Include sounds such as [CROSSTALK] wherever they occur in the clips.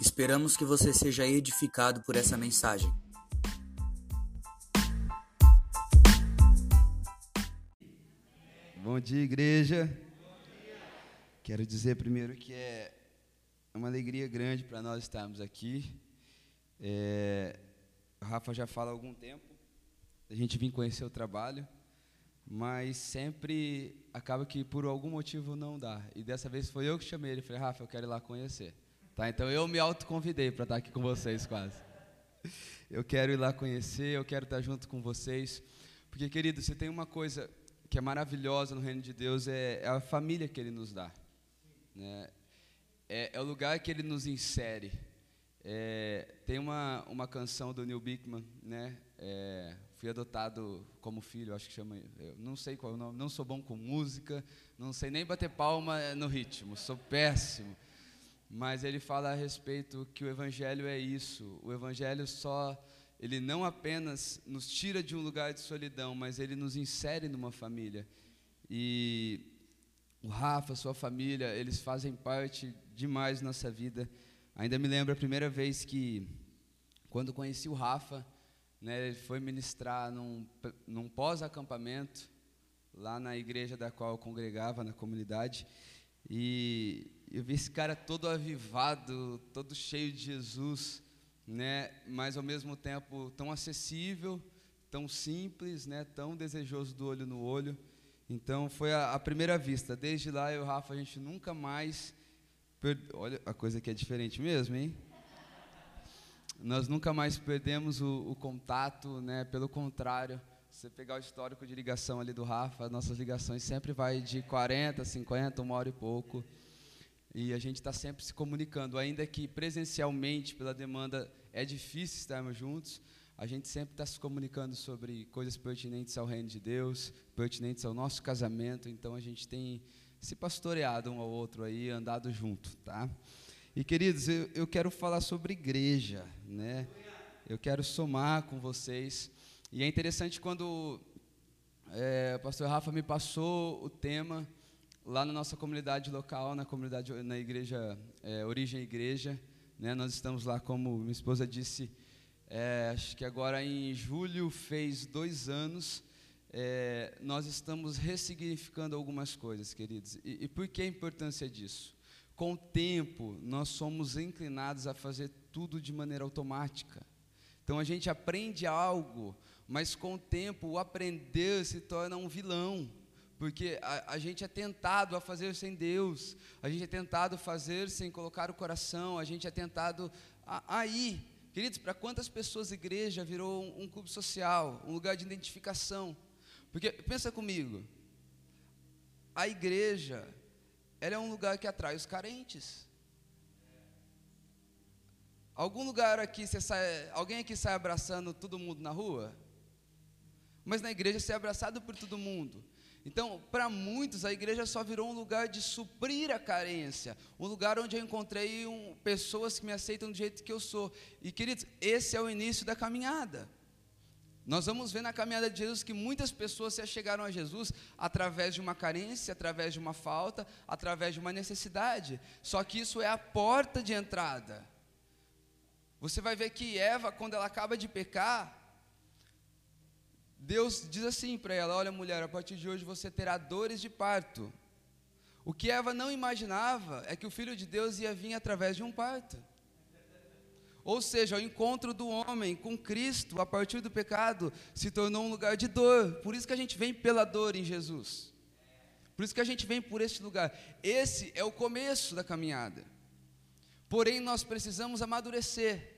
Esperamos que você seja edificado por essa mensagem. Bom dia, igreja. Quero dizer primeiro que é uma alegria grande para nós estarmos aqui. É, o Rafa já fala há algum tempo, a gente vir conhecer o trabalho, mas sempre acaba que por algum motivo não dá. E dessa vez foi eu que chamei ele, falei, Rafa, eu quero ir lá conhecer. Tá? Então eu me autoconvidei para estar aqui com vocês quase. Eu quero ir lá conhecer, eu quero estar junto com vocês. Porque, querido, se tem uma coisa que é maravilhosa no reino de Deus, é, é a família que Ele nos dá. Né? É, é, o lugar que Ele nos insere. É, tem uma, uma canção do Neil Bickman, né? É, fui adotado como filho, acho que chama. Não sei qual é o nome, não sou bom com música, não sei nem bater palma no ritmo, sou péssimo mas ele fala a respeito que o evangelho é isso. O evangelho só ele não apenas nos tira de um lugar de solidão, mas ele nos insere numa família. E o Rafa, sua família, eles fazem parte demais da nossa vida. Ainda me lembro a primeira vez que, quando conheci o Rafa, né, ele foi ministrar num, num pós-acampamento, lá na igreja da qual eu congregava, na comunidade. E eu vi esse cara todo avivado, todo cheio de Jesus, né? Mas ao mesmo tempo tão acessível, tão simples, né? Tão desejoso do olho no olho. Então foi a, a primeira vista. Desde lá eu e o Rafa a gente nunca mais olha a coisa que é diferente mesmo, hein? Nós nunca mais perdemos o, o contato, né? Pelo contrário, você pegar o histórico de ligação ali do Rafa, nossas ligações sempre vai de 40, 50, uma hora e pouco. E a gente está sempre se comunicando, ainda que presencialmente, pela demanda, é difícil estarmos juntos, a gente sempre está se comunicando sobre coisas pertinentes ao reino de Deus, pertinentes ao nosso casamento, então a gente tem se pastoreado um ao outro aí, andado junto, tá? E queridos, eu, eu quero falar sobre igreja, né? Eu quero somar com vocês e é interessante quando é, o pastor Rafa me passou o tema lá na nossa comunidade local, na comunidade, na igreja, é, Origem Igreja. Né, nós estamos lá, como minha esposa disse, é, acho que agora em julho fez dois anos. É, nós estamos ressignificando algumas coisas, queridos. E, e por que a importância disso? Com o tempo, nós somos inclinados a fazer tudo de maneira automática. Então a gente aprende algo mas com o tempo o aprender se torna um vilão, porque a, a, gente é tentado a fazer sem Deus, a gente é tentado a fazer sem colocar o coração, a gente é tentado a, a ir. Queridos, para quantas pessoas a igreja virou um, um clube social, um lugar de identificação? Porque, pensa comigo, a igreja, ela é um lugar que atrai os carentes. Algum lugar aqui, você sai, alguém aqui sai abraçando todo mundo na rua? mas na igreja ser abraçado por todo mundo. Então, para muitos, a igreja só virou um lugar de suprir a carência, um lugar onde eu encontrei um, pessoas que me aceitam do jeito que eu sou. E, queridos, esse é o início da caminhada. Nós vamos ver na caminhada de Jesus que muitas pessoas se chegaram a Jesus através de uma carência, através de uma falta, através de uma necessidade. Só que isso é a porta de entrada. Você vai ver que Eva, quando ela acaba de pecar, Deus diz assim para ela: Olha, mulher, a partir de hoje você terá dores de parto. O que Eva não imaginava é que o filho de Deus ia vir através de um parto. Ou seja, o encontro do homem com Cristo a partir do pecado se tornou um lugar de dor. Por isso que a gente vem pela dor em Jesus. Por isso que a gente vem por esse lugar. Esse é o começo da caminhada. Porém, nós precisamos amadurecer.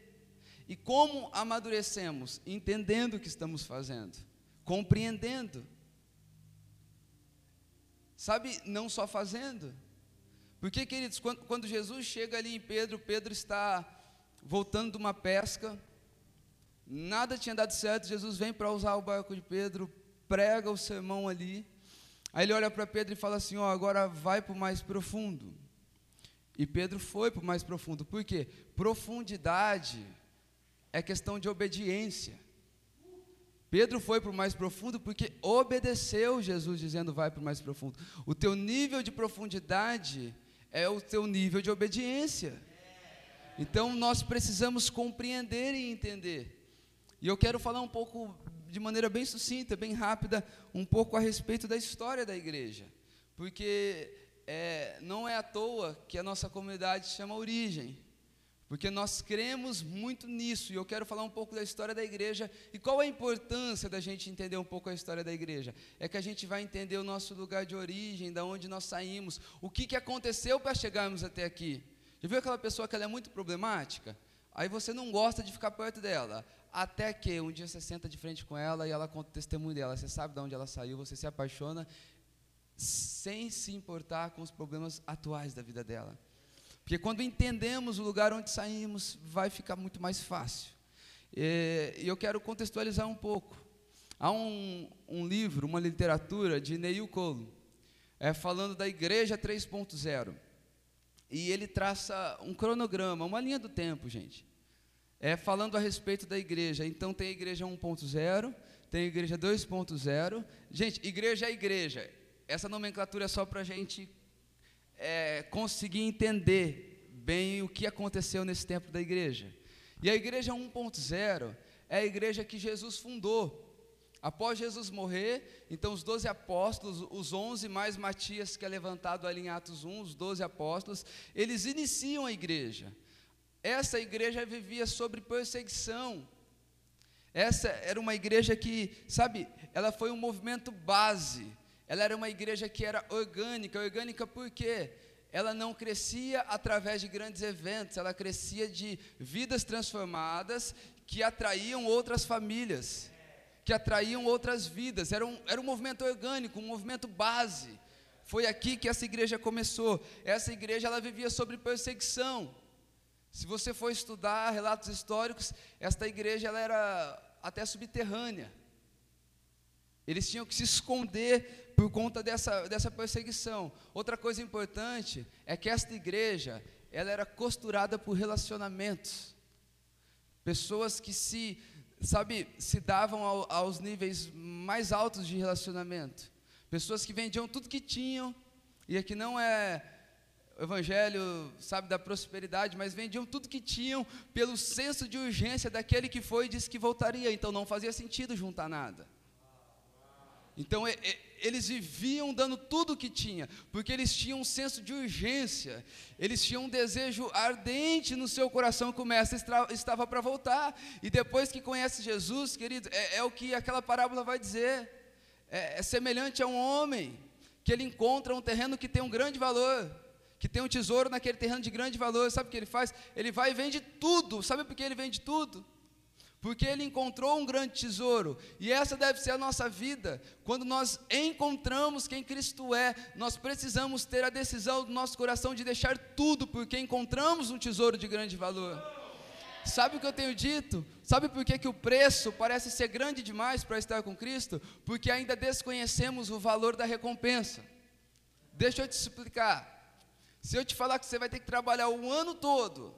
E como amadurecemos? Entendendo o que estamos fazendo compreendendo. Sabe, não só fazendo. Porque, queridos, quando, quando Jesus chega ali em Pedro, Pedro está voltando de uma pesca, nada tinha dado certo, Jesus vem para usar o barco de Pedro, prega o sermão ali, aí ele olha para Pedro e fala assim: Ó, agora vai para o mais profundo. E Pedro foi para o mais profundo, por quê? Profundidade é questão de obediência. Pedro foi para o mais profundo porque obedeceu Jesus dizendo vai para o mais profundo. O teu nível de profundidade é o teu nível de obediência. Então nós precisamos compreender e entender. E eu quero falar um pouco, de maneira bem sucinta, bem rápida, um pouco a respeito da história da igreja. Porque é, não é à toa que a nossa comunidade chama Origem. Porque nós cremos muito nisso, e eu quero falar um pouco da história da igreja. E qual a importância da gente entender um pouco a história da igreja? É que a gente vai entender o nosso lugar de origem, da onde nós saímos, o que, que aconteceu para chegarmos até aqui. Já viu aquela pessoa que ela é muito problemática? Aí você não gosta de ficar perto dela. Até que um dia você senta de frente com ela e ela conta o testemunho dela. Você sabe de onde ela saiu, você se apaixona, sem se importar com os problemas atuais da vida dela. Porque quando entendemos o lugar onde saímos, vai ficar muito mais fácil. E eu quero contextualizar um pouco. Há um, um livro, uma literatura de Neil Cole, é, falando da Igreja 3.0. E ele traça um cronograma, uma linha do tempo, gente. É falando a respeito da igreja. Então tem a igreja 1.0, tem a igreja 2.0. Gente, igreja é igreja. Essa nomenclatura é só para a gente é, conseguir entender bem o que aconteceu nesse tempo da igreja. E a igreja 1.0 é a igreja que Jesus fundou. Após Jesus morrer, então os doze apóstolos, os onze mais Matias, que é levantado ali em Atos 1, os doze apóstolos, eles iniciam a igreja. Essa igreja vivia sobre perseguição. Essa era uma igreja que, sabe, ela foi um movimento base ela era uma igreja que era orgânica. Orgânica por quê? Ela não crescia através de grandes eventos, ela crescia de vidas transformadas que atraíam outras famílias, que atraíam outras vidas. Era um, era um movimento orgânico, um movimento base. Foi aqui que essa igreja começou. Essa igreja ela vivia sobre perseguição. Se você for estudar relatos históricos, esta igreja ela era até subterrânea. Eles tinham que se esconder por conta dessa, dessa perseguição. Outra coisa importante é que esta igreja, ela era costurada por relacionamentos. Pessoas que se, sabe, se davam ao, aos níveis mais altos de relacionamento. Pessoas que vendiam tudo que tinham, e aqui não é o evangelho, sabe, da prosperidade, mas vendiam tudo que tinham pelo senso de urgência daquele que foi e disse que voltaria, então não fazia sentido juntar nada. Então, é, é, eles viviam dando tudo o que tinha, porque eles tinham um senso de urgência, eles tinham um desejo ardente no seu coração que o mestre estava para voltar. E depois que conhece Jesus, querido, é, é o que aquela parábola vai dizer. É, é semelhante a um homem que ele encontra um terreno que tem um grande valor, que tem um tesouro naquele terreno de grande valor. Sabe o que ele faz? Ele vai e vende tudo. Sabe por que ele vende tudo? Porque ele encontrou um grande tesouro, e essa deve ser a nossa vida. Quando nós encontramos quem Cristo é, nós precisamos ter a decisão do nosso coração de deixar tudo, porque encontramos um tesouro de grande valor. Sabe o que eu tenho dito? Sabe por que, que o preço parece ser grande demais para estar com Cristo? Porque ainda desconhecemos o valor da recompensa. Deixa eu te explicar. Se eu te falar que você vai ter que trabalhar o ano todo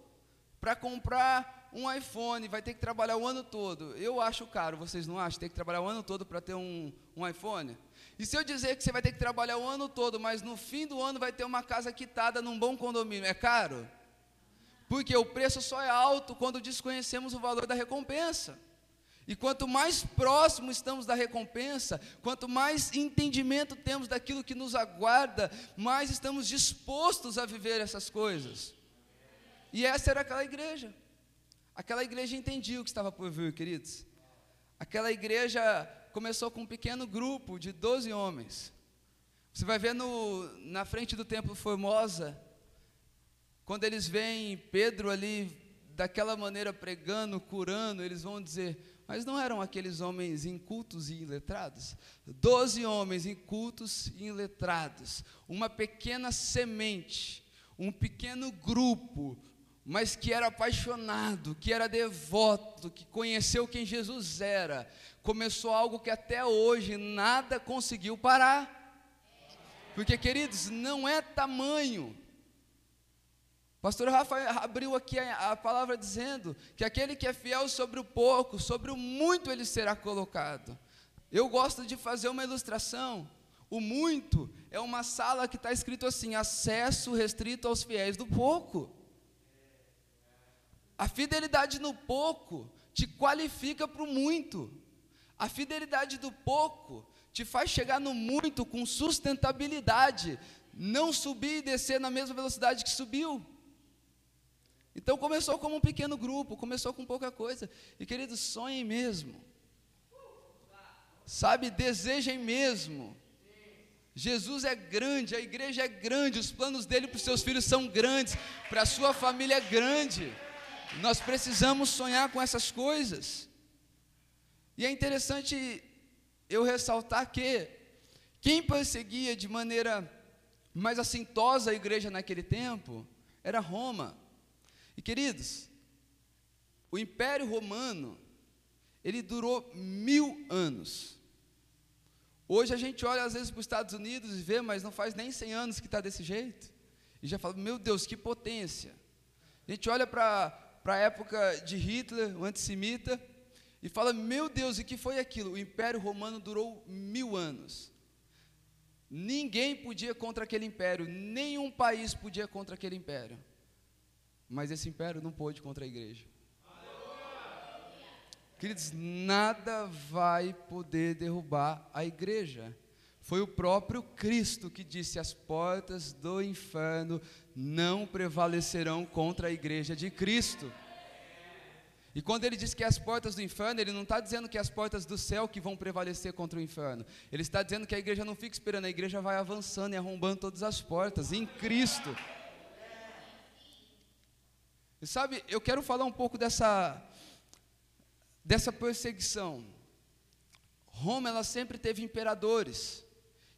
para comprar um iPhone, vai ter que trabalhar o ano todo. Eu acho caro, vocês não acham? Tem que trabalhar o ano todo para ter um, um iPhone? E se eu dizer que você vai ter que trabalhar o ano todo, mas no fim do ano vai ter uma casa quitada num bom condomínio, é caro? Porque o preço só é alto quando desconhecemos o valor da recompensa. E quanto mais próximo estamos da recompensa, quanto mais entendimento temos daquilo que nos aguarda, mais estamos dispostos a viver essas coisas. E essa era aquela igreja. Aquela igreja entendia o que estava por vir, queridos. Aquela igreja começou com um pequeno grupo de 12 homens. Você vai ver no, na frente do templo Formosa, quando eles veem Pedro ali daquela maneira pregando, curando, eles vão dizer: Mas não eram aqueles homens incultos e iletrados? Doze homens incultos e iletrados, uma pequena semente, um pequeno grupo, mas que era apaixonado, que era devoto, que conheceu quem Jesus era, começou algo que até hoje nada conseguiu parar. Porque, queridos, não é tamanho. Pastor Rafa abriu aqui a, a, palavra dizendo que aquele que é fiel sobre o pouco, sobre o muito ele será colocado. Eu gosto de fazer uma ilustração. O muito é uma sala que está escrito assim: acesso restrito aos fiéis do pouco. A fidelidade no pouco te qualifica para o muito. A fidelidade do pouco te faz chegar no muito com sustentabilidade, não subir e descer na mesma velocidade que subiu. Então começou como um pequeno grupo, começou com pouca coisa. E queridos, sonhem mesmo. Sabe, desejem mesmo. Jesus é grande, a igreja é grande, os planos dele para os seus filhos são grandes, para a sua família é grande. Nós precisamos sonhar com essas coisas. E é interessante eu ressaltar que quem perseguia de maneira mais assintosa a igreja naquele tempo era Roma. E queridos, o Império Romano, ele durou mil anos. Hoje a gente olha às vezes para os Estados Unidos e vê, mas não faz nem 100 anos que está desse jeito. E já fala, meu Deus, que potência. A gente olha para a época de Hitler, o antissemita, e fala, meu Deus, e que foi aquilo? O Império Romano durou mil anos. Ninguém podia contra aquele império, nenhum país podia contra aquele império. Mas esse império não pôde contra a igreja. Queridos, nada vai poder derrubar a igreja. Foi o próprio Cristo que disse: as portas do inferno não prevalecerão contra a igreja de Cristo. E quando ele diz que as portas do inferno, ele não está dizendo que as portas do céu que vão prevalecer contra o inferno. Ele está dizendo que a igreja não fica esperando, a igreja vai avançando e arrombando todas as portas em Cristo. E sabe, eu quero falar um pouco dessa dessa perseguição. Roma ela sempre teve imperadores.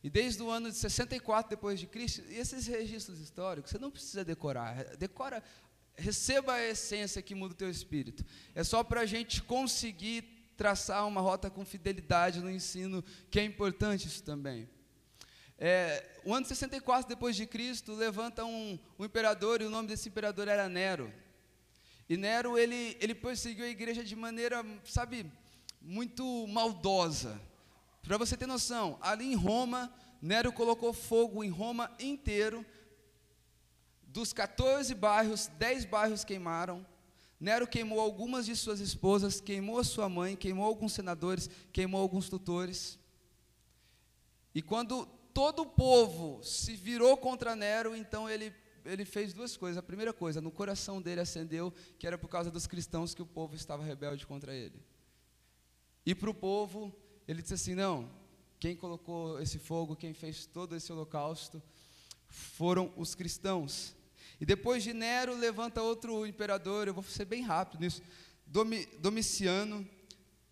E desde o ano de 64 depois de Cristo, esses registros históricos, você não precisa decorar. Decora receba a essência que muda o teu espírito. É só para a gente conseguir traçar uma rota com fidelidade no ensino, que é importante isso também. É, o ano 64 depois de Cristo levanta um, um, imperador e o nome desse imperador era Nero. E Nero ele, ele perseguiu a igreja de maneira, sabe, muito maldosa. Para você ter noção, ali em Roma, Nero colocou fogo em Roma inteiro dos 14 bairros, 10 bairros queimaram. Nero queimou algumas de suas esposas, queimou a sua mãe, queimou alguns senadores, queimou alguns tutores. E quando todo o povo se virou contra Nero, então ele, ele fez duas coisas. A primeira coisa, no coração dele acendeu que era por causa dos cristãos que o povo estava rebelde contra ele. E para o povo, ele disse assim: não, quem colocou esse fogo, quem fez todo esse holocausto, foram os cristãos. E depois de Nero levanta outro imperador, eu vou ser bem rápido nisso, Domiciano.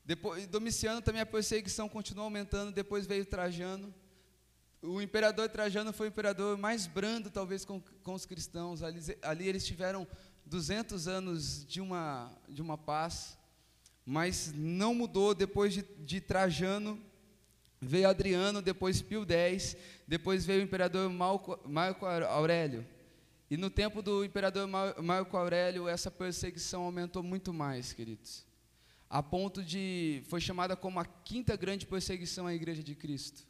Depois, Domiciano também a perseguição continuou aumentando, depois veio Trajano. O imperador Trajano foi o imperador mais brando, talvez, com, com os cristãos. Ali, ali eles tiveram 200 anos de uma, de uma paz, mas não mudou. Depois de, de Trajano, veio Adriano, depois Pio X, depois veio o imperador Marco, Marco Aurélio. E no tempo do imperador Marco Aurélio, essa perseguição aumentou muito mais, queridos. A ponto de. Foi chamada como a quinta grande perseguição à Igreja de Cristo.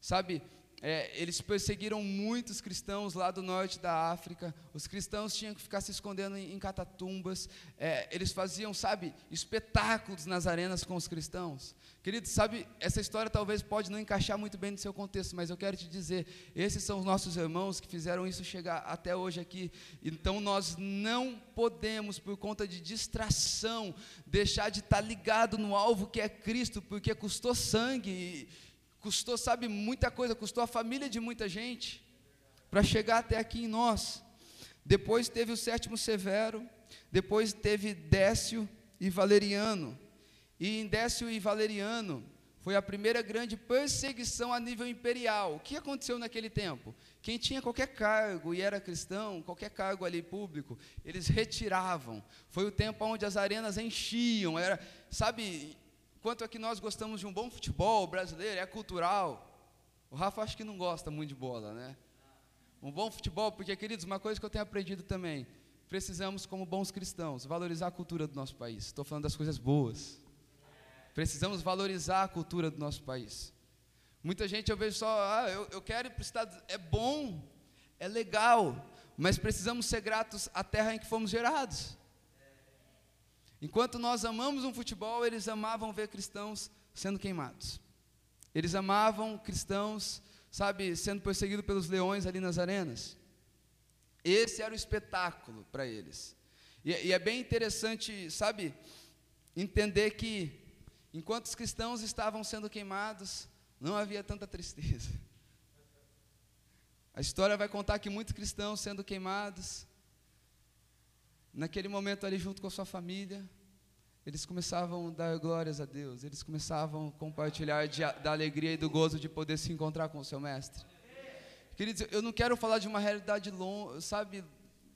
Sabe, é, eles perseguiram muitos cristãos lá do norte da África. Os cristãos tinham que ficar se escondendo em, em catatumbas. É, eles faziam, sabe, espetáculos nas arenas com os cristãos. Queridos, sabe, essa história talvez pode não encaixar muito bem no seu contexto, mas eu quero te dizer, esses são os nossos irmãos que fizeram isso chegar até hoje aqui. Então nós não podemos, por conta de distração, deixar de estar ligado no alvo que é Cristo, porque custou sangue custou, sabe, muita coisa, custou a família de muita gente para chegar até aqui em nós. Depois teve o sétimo Severo, depois teve Décio e Valeriano. E em Décio e Valeriano foi a primeira grande perseguição a nível imperial. O que aconteceu naquele tempo? Quem tinha qualquer cargo e era cristão, qualquer cargo ali público, eles retiravam. Foi o tempo onde as arenas enchiam, era, sabe, Quanto a que nós gostamos de um bom futebol brasileiro, é cultural. O Rafa acho que não gosta muito de bola, né? Um bom futebol, porque, queridos, uma coisa que eu tenho aprendido também, precisamos, como bons cristãos, valorizar a cultura do nosso país. Estou falando das coisas boas. Precisamos valorizar a cultura do nosso país. Muita gente eu vejo só, ah, eu, eu quero ir para o Estado. É bom, é legal, mas precisamos ser gratos à terra em que fomos gerados. Enquanto nós amamos um futebol, eles amavam ver cristãos sendo queimados. Eles amavam cristãos, sabe, sendo perseguidos pelos leões ali nas arenas. Esse era o espetáculo para eles. E, e, é bem interessante, sabe, entender que enquanto os cristãos estavam sendo queimados, não havia tanta tristeza. A história vai contar que muitos cristãos sendo queimados, naquele momento ali junto com a sua família, eles começavam a dar glórias a Deus, eles começavam a compartilhar de, da alegria e do gozo de poder se encontrar com o seu mestre. Queridos, eu não quero falar de uma realidade longa, sabe,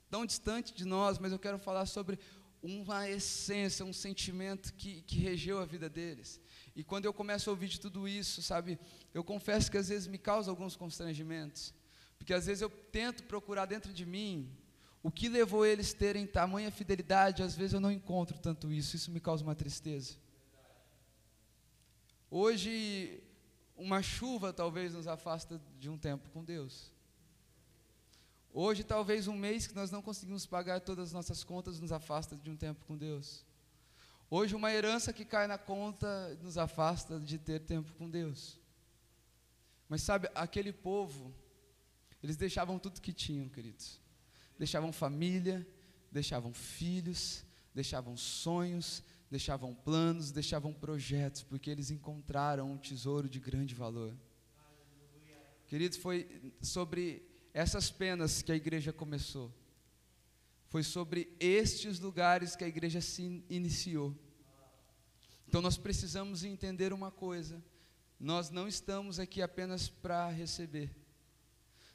tão distante de nós, mas eu quero falar sobre uma essência, um sentimento que, que regeu a vida deles. E quando eu começo a ouvir de tudo isso, sabe, eu confesso que às vezes me causa alguns constrangimentos, porque às vezes eu tento procurar dentro de mim o que levou eles terem tamanha fidelidade, às vezes eu não encontro tanto isso, isso me causa uma tristeza. Hoje, uma chuva talvez nos afasta de um tempo com Deus. Hoje, talvez um mês que nós não conseguimos pagar todas as nossas contas nos afasta de um tempo com Deus. Hoje, uma herança que cai na conta nos afasta de ter tempo com Deus. Mas sabe, aquele povo, eles deixavam tudo que tinham, queridos. Deixavam família, deixavam filhos, deixavam sonhos, deixavam planos, deixavam projetos, porque eles encontraram um tesouro de grande valor. Queridos, foi sobre essas penas que a igreja começou. Foi sobre estes lugares que a igreja se iniciou. Então nós precisamos entender uma coisa: nós não estamos aqui apenas para receber,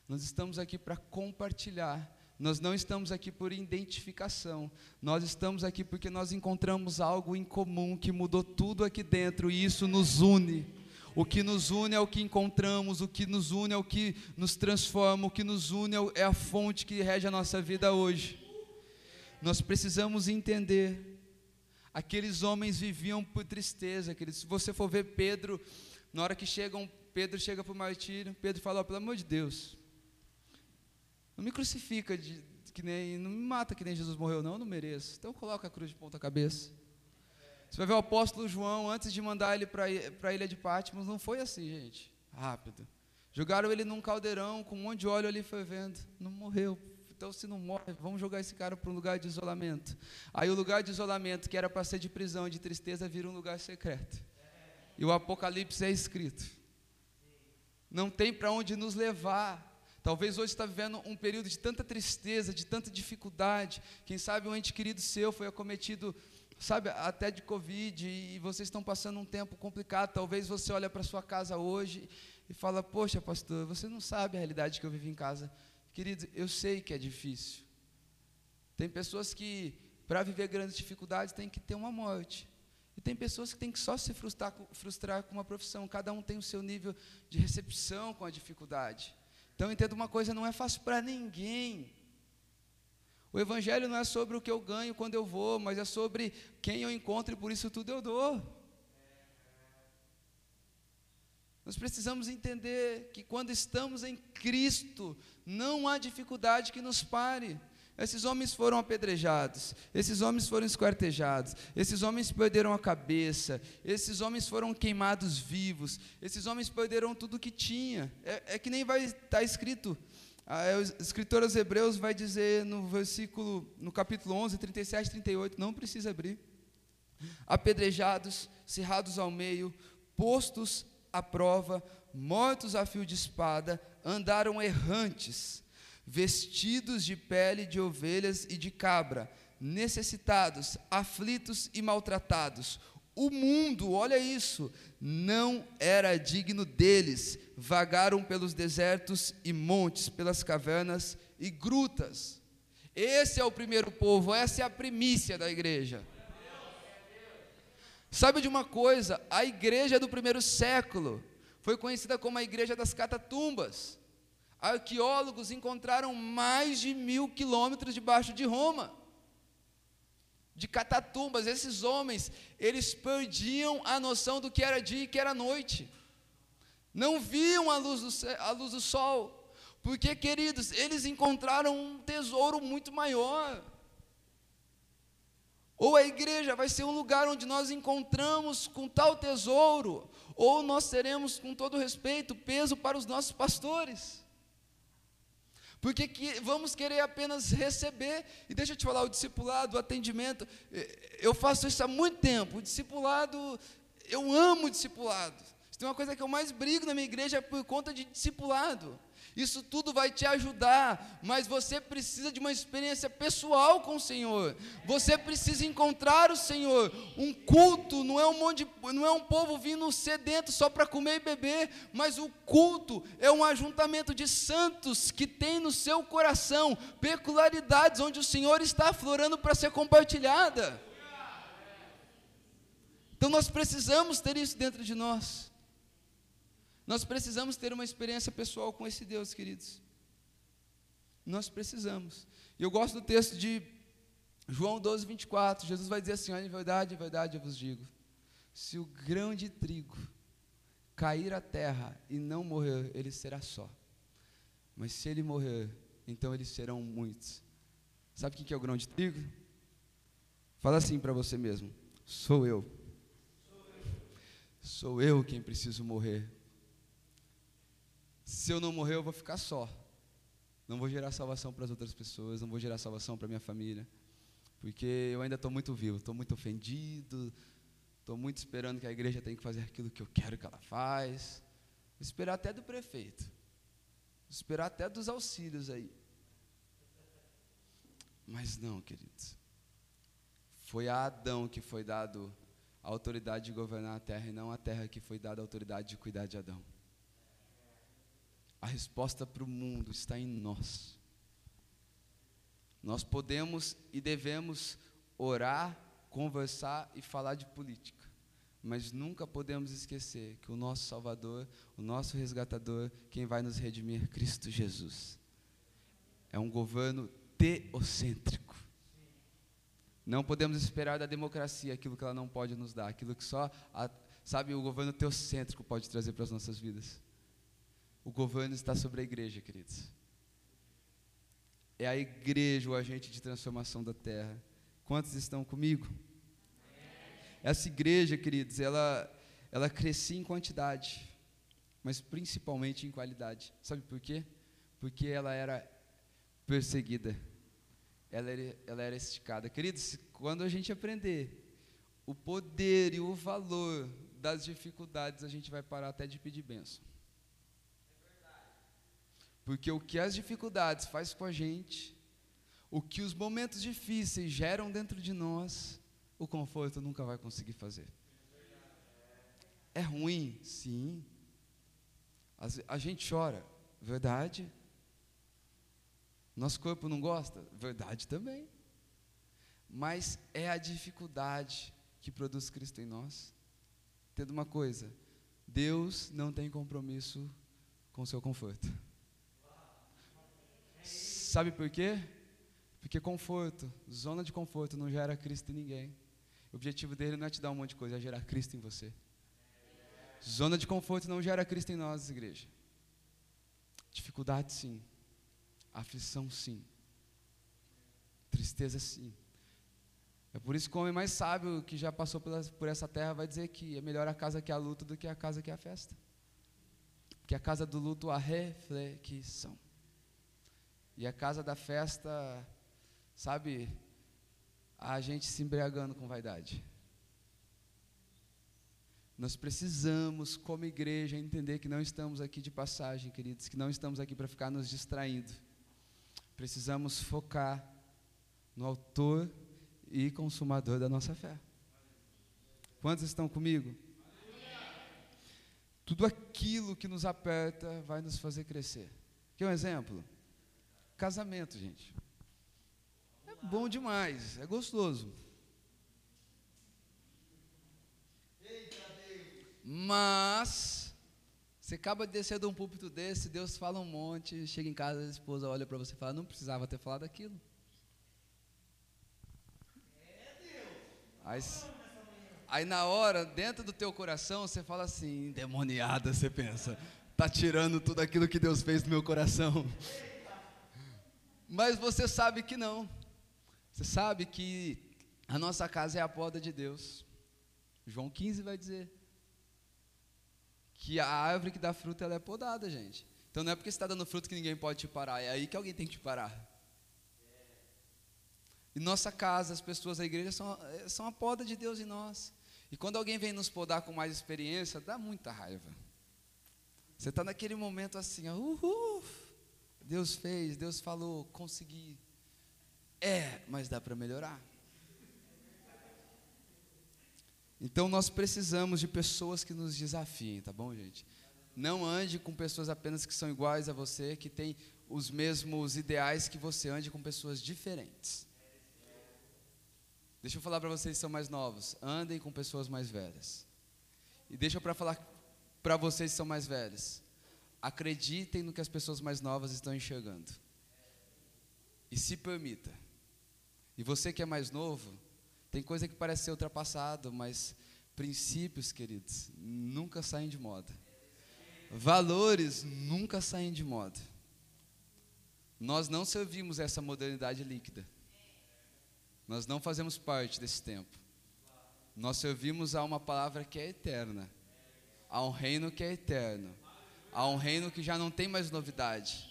nós estamos aqui para compartilhar. Nós não estamos aqui por identificação, nós estamos aqui porque nós encontramos algo em comum que mudou tudo aqui dentro e isso nos une. O que nos une é o que encontramos, o que nos une é o que nos transforma, o que nos une é, é a fonte que rege a nossa vida hoje. Nós precisamos entender. Aqueles homens viviam por tristeza. Se você for ver Pedro, na hora que chegam, Pedro chega para o martírio, Pedro fala, oh, pelo amor de Deus, não me crucifica de, que nem, não me mata que nem Jesus morreu, não, eu não mereço. Então coloca a cruz de ponta cabeça. Você vai ver o apóstolo João, antes de mandar ele para a ilha de Patmos, não foi assim, gente. Rápido. Jogaram ele num caldeirão com um monte de óleo ali fervendo. Não morreu. Então, se não morre, vamos jogar esse cara para um lugar de isolamento. Aí, o lugar de isolamento, que era para ser de prisão e de tristeza, vira um lugar secreto. E o Apocalipse é escrito. Não tem para onde nos levar. Talvez hoje está vivendo um período de tanta tristeza, de tanta dificuldade. Quem sabe um ente querido seu foi acometido sabe, até de Covid, e vocês estão passando um tempo complicado. Talvez você olhe para sua casa hoje e fala: Poxa, pastor, você não sabe a realidade que eu vivo em casa. Querido, eu sei que é difícil. Tem pessoas que, para viver grandes dificuldades, tem que ter uma morte. E tem pessoas que têm que só se frustrar, frustrar com uma profissão. Cada um tem o seu nível de recepção com a dificuldade. Então, entenda uma coisa: não é fácil para ninguém. O Evangelho não é sobre o que eu ganho quando eu vou, mas é sobre quem eu encontro e por isso tudo eu dou. Nós precisamos entender que quando estamos em Cristo, não há dificuldade que nos pare. Esses homens foram apedrejados, esses homens foram esquartejados, esses homens perderam a cabeça, esses homens foram queimados vivos, esses homens perderam tudo que tinha. É, é que nem vai estar tá escrito ah, é, o escritor aos Hebreus vai dizer no versículo, no capítulo 11, 37 e 38, não precisa abrir. Apedrejados, cerrados ao meio, postos à prova, mortos a fio de espada, andaram errantes, vestidos de pele de ovelhas e de cabra, necessitados, aflitos e maltratados. O mundo, olha isso, não era digno deles. Vagaram pelos desertos e montes, pelas cavernas e grutas. Esse é o primeiro povo, essa é a primícia da igreja. Sabe de uma coisa? A igreja do primeiro século foi conhecida como a igreja das catatumbas. Arqueólogos encontraram mais de mil quilômetros debaixo de Roma de catatumbas. Esses homens, eles perdiam a noção do que era dia e que era noite. Não viam a luz do, a luz do sol. Porque, queridos, eles encontraram um tesouro muito maior. Ou a igreja vai ser um lugar onde nós encontramos com tal tesouro, ou nós teremos, com todo respeito, peso para os nossos pastores. Porque que, vamos querer apenas receber, e deixa eu te falar, o discipulado, o atendimento, eh, eu faço isso há muito tempo, o discipulado, eu amo o discipulado. Tem uma coisa que eu mais brigo na minha igreja é por conta de discipulado. Isso tudo vai te ajudar, mas você precisa de uma experiência pessoal com o Senhor. Você precisa encontrar o Senhor. Um culto não é um monte não é um povo vindo sedento só para comer e beber, mas o culto é um ajuntamento de santos que tem no seu coração peculiaridades onde o Senhor está aflorando para ser compartilhada. Então nós precisamos ter isso dentro de nós. Nós precisamos ter uma experiência pessoal com esse Deus, queridos. Nós precisamos. E eu gosto do texto de João 12, 24. Jesus vai dizer assim: Olha, em verdade, em verdade eu vos digo: se o grão de trigo cair à terra e não morrer, ele será só. Mas se ele morrer, então eles serão muitos. Sabe o que é o grão de trigo? Fala assim para você mesmo: sou eu. Sou eu quem preciso morrer se eu não morrer, eu vou ficar só. Não vou gerar salvação para as outras pessoas, não vou gerar salvação para minha família, porque eu ainda estou muito vivo, estou muito ofendido, estou muito esperando que a igreja tenha que fazer aquilo que eu quero que ela faz. Vou esperar até do prefeito, vou esperar até dos auxílios aí. Mas não, queridos. Foi a Adão que foi dado a autoridade de governar a terra e não a terra que foi dada a autoridade de cuidar de Adão. A resposta para o mundo está em nós. Nós podemos e devemos orar, conversar e falar de política, mas nunca podemos esquecer que o nosso Salvador, o nosso resgatador, quem vai nos redimir, Cristo Jesus. É um governo teocêntrico. Não podemos esperar da democracia aquilo que ela não pode nos dar, aquilo que só, a, sabe, o governo teocêntrico pode trazer para as nossas vidas. O governo está sobre a igreja, queridos. É a igreja o agente de transformação da terra. Quantos estão comigo? Essa igreja, queridos, ela, ela crescia em quantidade, mas principalmente em qualidade. Sabe por quê? Porque ela era perseguida, ela era, ela era esticada. Queridos, quando a gente aprender o poder e o valor das dificuldades, a gente vai parar até de pedir bênção. Porque o que as dificuldades faz com a gente, o que os momentos difíceis geram dentro de nós, o conforto nunca vai conseguir fazer. É ruim, sim. A gente chora, verdade. Nosso corpo não gosta, verdade também. Mas é a dificuldade que produz Cristo em nós. Tendo uma coisa, Deus não tem compromisso com o seu conforto. Sabe por quê? Porque conforto, zona de conforto não gera Cristo em ninguém. O objetivo dele não é te dar um monte de coisa, é gerar Cristo em você. Zona de conforto não gera Cristo em nós, igreja. Dificuldade sim. Aflição sim. Tristeza sim. É por isso que o homem mais sábio que já passou por essa terra vai dizer que é melhor a casa que a luta do que a casa que a festa. Porque a casa do luto a reflexão. E a casa da festa, sabe, a gente se embriagando com vaidade. Nós precisamos, como igreja, entender que não estamos aqui de passagem, queridos, que não estamos aqui para ficar nos distraindo. Precisamos focar no autor e consumador da nossa fé. Quantos estão comigo? Tudo aquilo que nos aperta vai nos fazer crescer. Quer um exemplo? Casamento, gente. É bom demais, é gostoso. Mas você acaba de descer de um púlpito desse, Deus fala um monte, chega em casa, a esposa olha para você e fala, não precisava ter falado aquilo. Aí, aí na hora, dentro do teu coração, você fala assim, endemoniada, você pensa, tá tirando tudo aquilo que Deus fez do meu coração. Mas você sabe que não. Você sabe que A nossa casa é a poda de Deus. João 15 vai dizer que a árvore que dá fruto ela é podada, gente. Então não é porque você está dando fruto que ninguém pode te parar, é aí que alguém tem que te parar. E nossa casa, as pessoas da igreja são, são a poda de Deus em nós. E quando alguém vem nos podar com mais experiência, dá muita raiva. Você está naquele momento assim, uhul, Deus fez, Deus falou, consegui. É, mas dá para melhorar. Então nós precisamos de pessoas que nos desafiem, tá bom, gente? Não ande com pessoas apenas que são iguais a você, que têm os mesmos ideais que você, ande com pessoas diferentes. Deixa eu falar para vocês que são mais novos, andem com pessoas mais velhas. E deixa eu para falar para vocês que são mais velhos, acreditem no que as pessoas mais novas estão enxergando. E se permita. E você que é mais novo, tem coisa que parece ser ultrapassado, mas princípios, queridos, nunca saem de moda. Valores nunca saem de moda. Nós não servimos essa modernidade líquida. Nós não fazemos parte desse tempo. Nós servimos a uma palavra que é eterna, a um reino que é eterno, a um reino que já não tem mais novidade.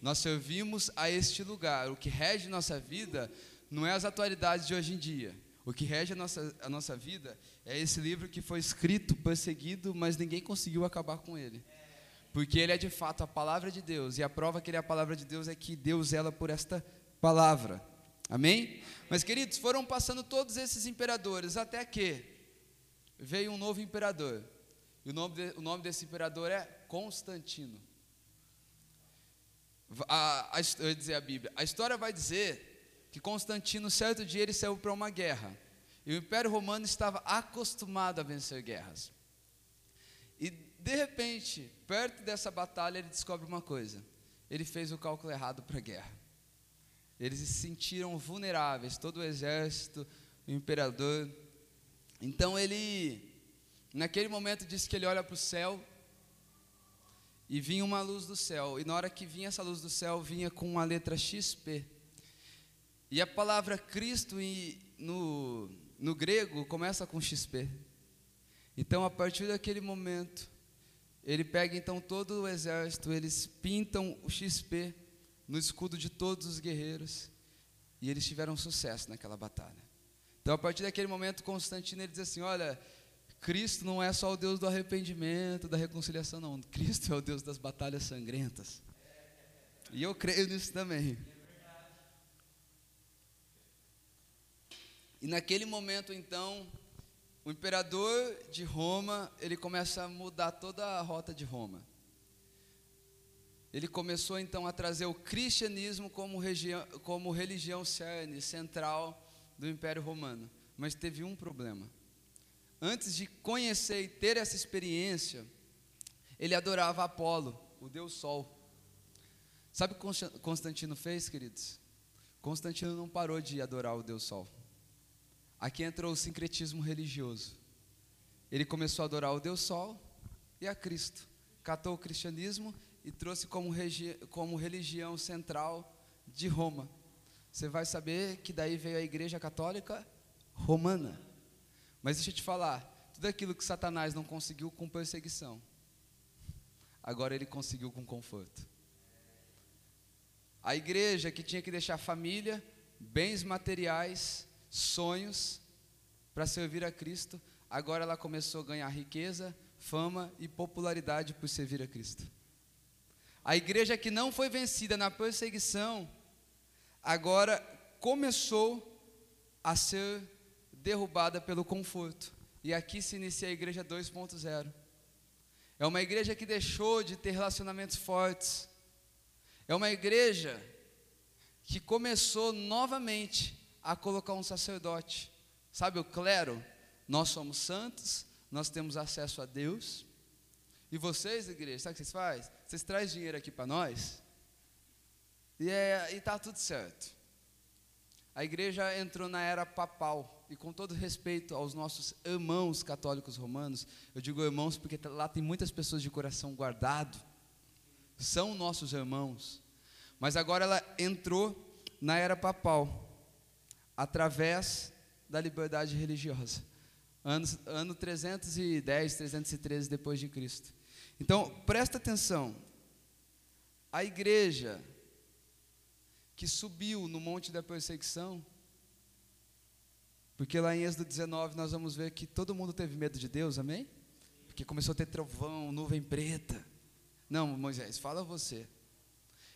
Nós servimos a este lugar. O que rege nossa vida não é as atualidades de hoje em dia. O que rege a nossa, a nossa vida é esse livro que foi escrito, perseguido, mas ninguém conseguiu acabar com ele. Porque ele é de fato a palavra de Deus, e a prova que ele é a palavra de Deus é que Deus ela por esta palavra. Amém? Mas queridos, foram passando todos esses imperadores, até que veio um novo imperador. E o nome, de, o nome desse imperador é Constantino. A, a, eu ia dizer a Bíblia. A história vai dizer que Constantino, certo dia, ele saiu para uma guerra. E o Império Romano estava acostumado a vencer guerras. E, de repente, perto dessa batalha, ele descobre uma coisa: ele fez o cálculo errado para a guerra. Eles se sentiram vulneráveis, todo o exército, o imperador. Então ele, naquele momento, disse que ele olha para o céu e vinha uma luz do céu. E na hora que vinha essa luz do céu, vinha com uma letra XP. E a palavra Cristo no, no grego começa com XP. Então, a partir daquele momento, ele pega então todo o exército, eles pintam o XP no escudo de todos os guerreiros, e eles tiveram sucesso naquela batalha. Então, a partir daquele momento, Constantino ele diz assim: Olha, Cristo não é só o Deus do arrependimento, da reconciliação, não. Cristo é o Deus das batalhas sangrentas. E eu creio nisso também. E naquele momento, então, o imperador de Roma, ele começa a mudar toda a rota de Roma. Ele começou então a trazer o cristianismo como, como religião cerne, central do Império Romano. Mas teve um problema. Antes de conhecer e ter essa experiência, ele adorava Apolo, o deus Sol. Sabe o que Constantino fez, queridos? Constantino não parou de adorar o deus Sol. Aqui entrou o sincretismo religioso. Ele começou a adorar o Deus Sol e a Cristo. Catou o cristianismo e trouxe como, como religião central de Roma. Você vai saber que daí veio a Igreja Católica Romana. Mas deixa eu te falar, tudo aquilo que Satanás não conseguiu com perseguição, agora ele conseguiu com conforto. A igreja que tinha que deixar família, bens materiais, sonhos para servir a Cristo, agora ela começou a ganhar riqueza, fama e popularidade por servir a Cristo. A igreja que não foi vencida na perseguição, agora começou a ser derrubada pelo conforto. E aqui se inicia a igreja 2.0. É uma igreja que deixou de ter relacionamentos fortes. É uma igreja que começou novamente a colocar um sacerdote. Sabe o clero? Nós somos santos, nós temos acesso a Deus. E vocês, igreja, sabe o que vocês fazem? Vocês trazem dinheiro aqui para nós. E é, está tudo certo. A igreja entrou na era papal. E com todo respeito aos nossos irmãos católicos romanos, eu digo irmãos porque lá tem muitas pessoas de coração guardado. São nossos irmãos. Mas agora ela entrou na era papal através da liberdade religiosa. Ano, ano 310, 313 depois de Cristo. Então, presta atenção. A igreja que subiu no monte da perseguição, porque lá em Êxodo 19 nós vamos ver que todo mundo teve medo de Deus, amém? Porque começou a ter trovão, nuvem preta. Não, Moisés, fala você.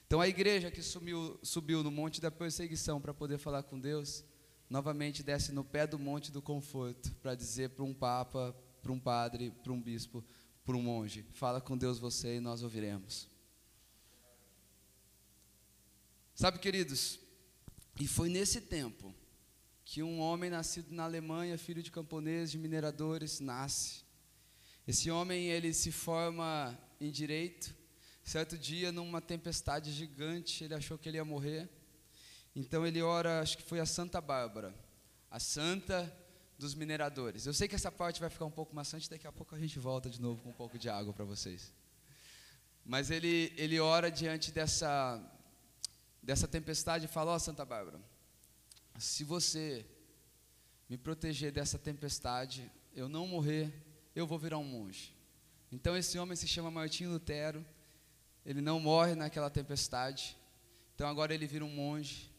Então a igreja que subiu, subiu no monte da perseguição para poder falar com Deus, novamente desce no pé do monte do conforto para dizer para um papa, para um padre, para um bispo, para um monge: fala com Deus você e nós ouviremos. Sabe, queridos, e foi nesse tempo que um homem nascido na Alemanha, filho de camponeses, de mineradores, nasce. Esse homem, ele se forma em direito. Certo dia, numa tempestade gigante, ele achou que ele ia morrer. Então ele ora, acho que foi a Santa Bárbara, a santa dos mineradores. Eu sei que essa parte vai ficar um pouco maçante, daqui a pouco a gente volta de novo com um pouco de água para vocês. Mas ele, ele ora diante dessa, dessa tempestade e fala: Ó, oh, Santa Bárbara, se você me proteger dessa tempestade, eu não morrer, eu vou virar um monge. Então esse homem se chama Martinho Lutero, ele não morre naquela tempestade, então agora ele vira um monge.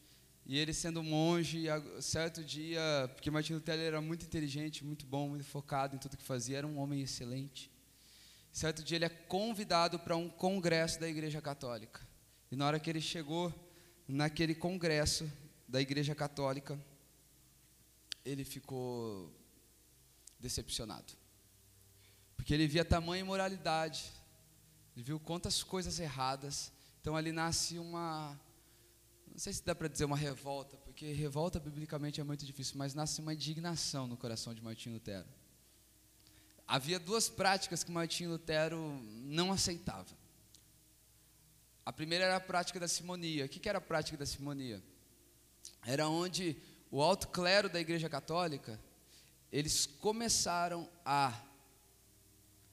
E ele sendo monge, certo dia, porque Martinho Lutero era muito inteligente, muito bom, muito focado em tudo que fazia, era um homem excelente. Certo dia ele é convidado para um congresso da Igreja Católica. E na hora que ele chegou naquele congresso da Igreja Católica, ele ficou decepcionado. Porque ele via tamanha imoralidade, ele viu quantas coisas erradas. Então ali nasce uma, não sei se dá para dizer uma revolta, porque revolta biblicamente é muito difícil, mas nasce uma indignação no coração de Martinho Lutero. Havia duas práticas que Martinho Lutero não aceitava. A primeira era a prática da simonia. O que era a prática da simonia? Era onde o alto clero da Igreja Católica, eles começaram a,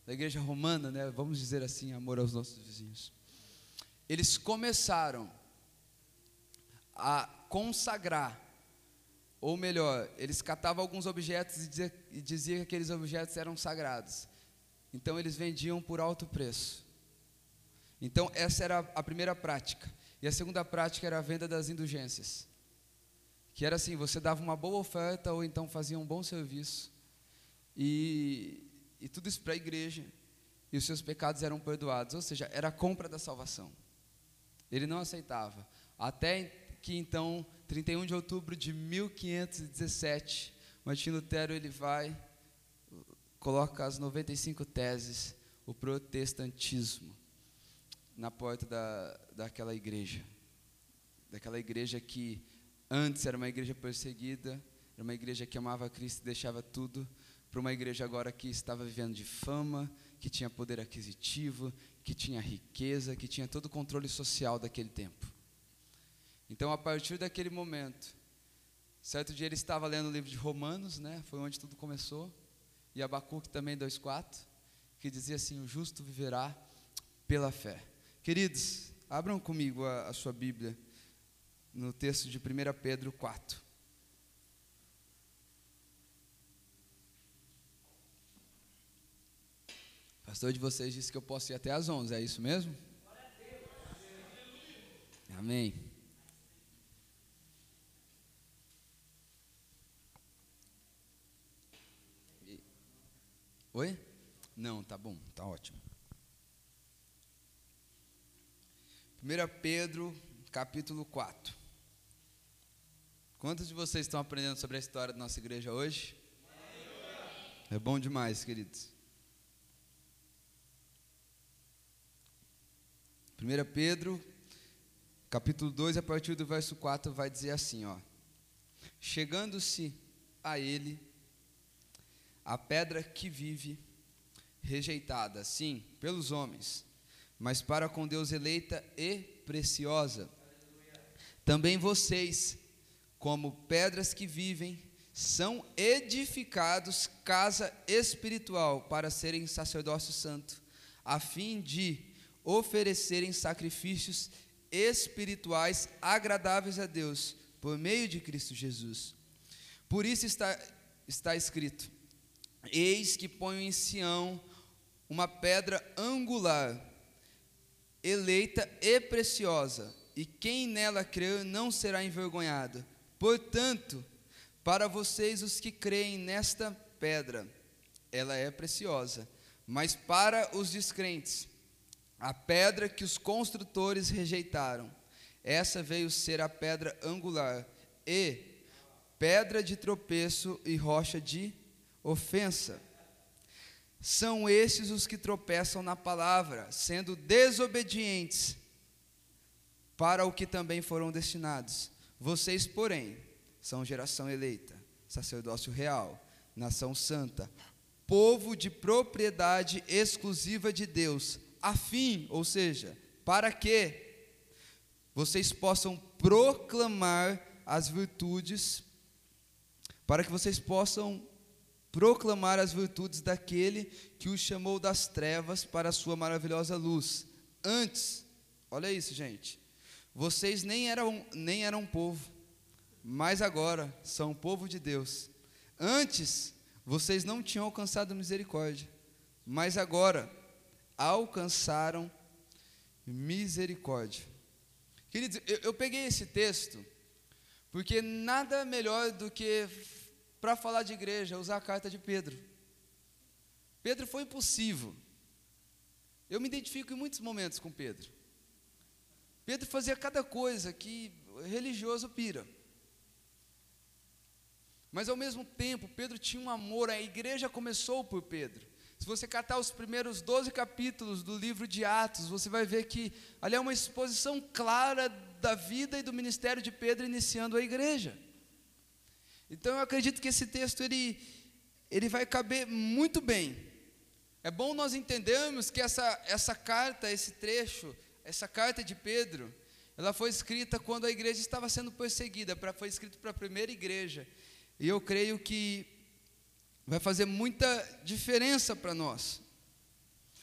da Igreja Romana, né, vamos dizer assim, amor aos nossos vizinhos, eles começaram a consagrar, ou melhor, eles catavam alguns objetos e diziam dizia que aqueles objetos eram sagrados. Então eles vendiam por alto preço. Então, essa era a primeira prática. E a segunda prática era a venda das indulgências. Que era assim: você dava uma boa oferta ou então fazia um bom serviço. E, e tudo isso para a igreja. E os seus pecados eram perdoados. Ou seja, era a compra da salvação. Ele não aceitava. Até que então, 31 de outubro de 1517, Martinho Lutero ele vai, coloca as 95 teses, o protestantismo na porta da, daquela igreja. Daquela igreja que antes era uma igreja perseguida, era uma igreja que amava Cristo e deixava tudo, para uma igreja agora que estava vivendo de fama, que tinha poder aquisitivo, que tinha riqueza, que tinha todo o controle social daquele tempo. Então, a partir daquele momento, certo dia ele estava lendo o livro de Romanos, né? Foi onde tudo começou. E Abacuque também 2:4, que dizia assim: "O justo viverá pela fé". Queridos, abram comigo a, a sua Bíblia no texto de 1 Pedro 4. O pastor de vocês disse que eu posso ir até às 11, é isso mesmo? Amém. Oi? Não, tá bom, tá ótimo. 1 Pedro, capítulo 4. Quantos de vocês estão aprendendo sobre a história da nossa igreja hoje? É bom demais, queridos. 1 Pedro, capítulo 2, a partir do verso 4, vai dizer assim: ó. Chegando-se a ele, a pedra que vive, rejeitada, sim, pelos homens mas para com Deus eleita e preciosa. Também vocês, como pedras que vivem, são edificados casa espiritual para serem sacerdócio santo, a fim de oferecerem sacrifícios espirituais agradáveis a Deus por meio de Cristo Jesus. Por isso está, está escrito: Eis que ponho em Sião uma pedra angular, eleita e preciosa, e quem nela crer não será envergonhado. Portanto, para vocês os que creem nesta pedra, ela é preciosa, mas para os descrentes, a pedra que os construtores rejeitaram, essa veio ser a pedra angular e pedra de tropeço e rocha de ofensa. São esses os que tropeçam na palavra, sendo desobedientes para o que também foram destinados. Vocês, porém, são geração eleita, sacerdócio real, nação santa, povo de propriedade exclusiva de Deus, a fim, ou seja, para que vocês possam proclamar as virtudes, para que vocês possam proclamar as virtudes daquele que os chamou das trevas para a sua maravilhosa luz. Antes, olha isso, gente. Vocês nem eram nem eram povo, mas agora são povo de Deus. Antes, vocês não tinham alcançado misericórdia, mas agora alcançaram misericórdia. Queridos, eu, eu peguei esse texto porque nada melhor do que para falar de igreja, usar a carta de Pedro. Pedro foi impossível. Eu me identifico em muitos momentos com Pedro. Pedro fazia cada coisa que religioso pira. Mas ao mesmo tempo, Pedro tinha um amor, a igreja começou por Pedro. Se você catar os primeiros 12 capítulos do livro de Atos, você vai ver que ali é uma exposição clara da vida e do ministério de Pedro iniciando a igreja. Então eu acredito que esse texto ele, ele vai caber muito bem. É bom nós entendermos que essa, essa carta, esse trecho, essa carta de Pedro, ela foi escrita quando a igreja estava sendo perseguida, pra, foi escrita para a primeira igreja. E eu creio que vai fazer muita diferença para nós.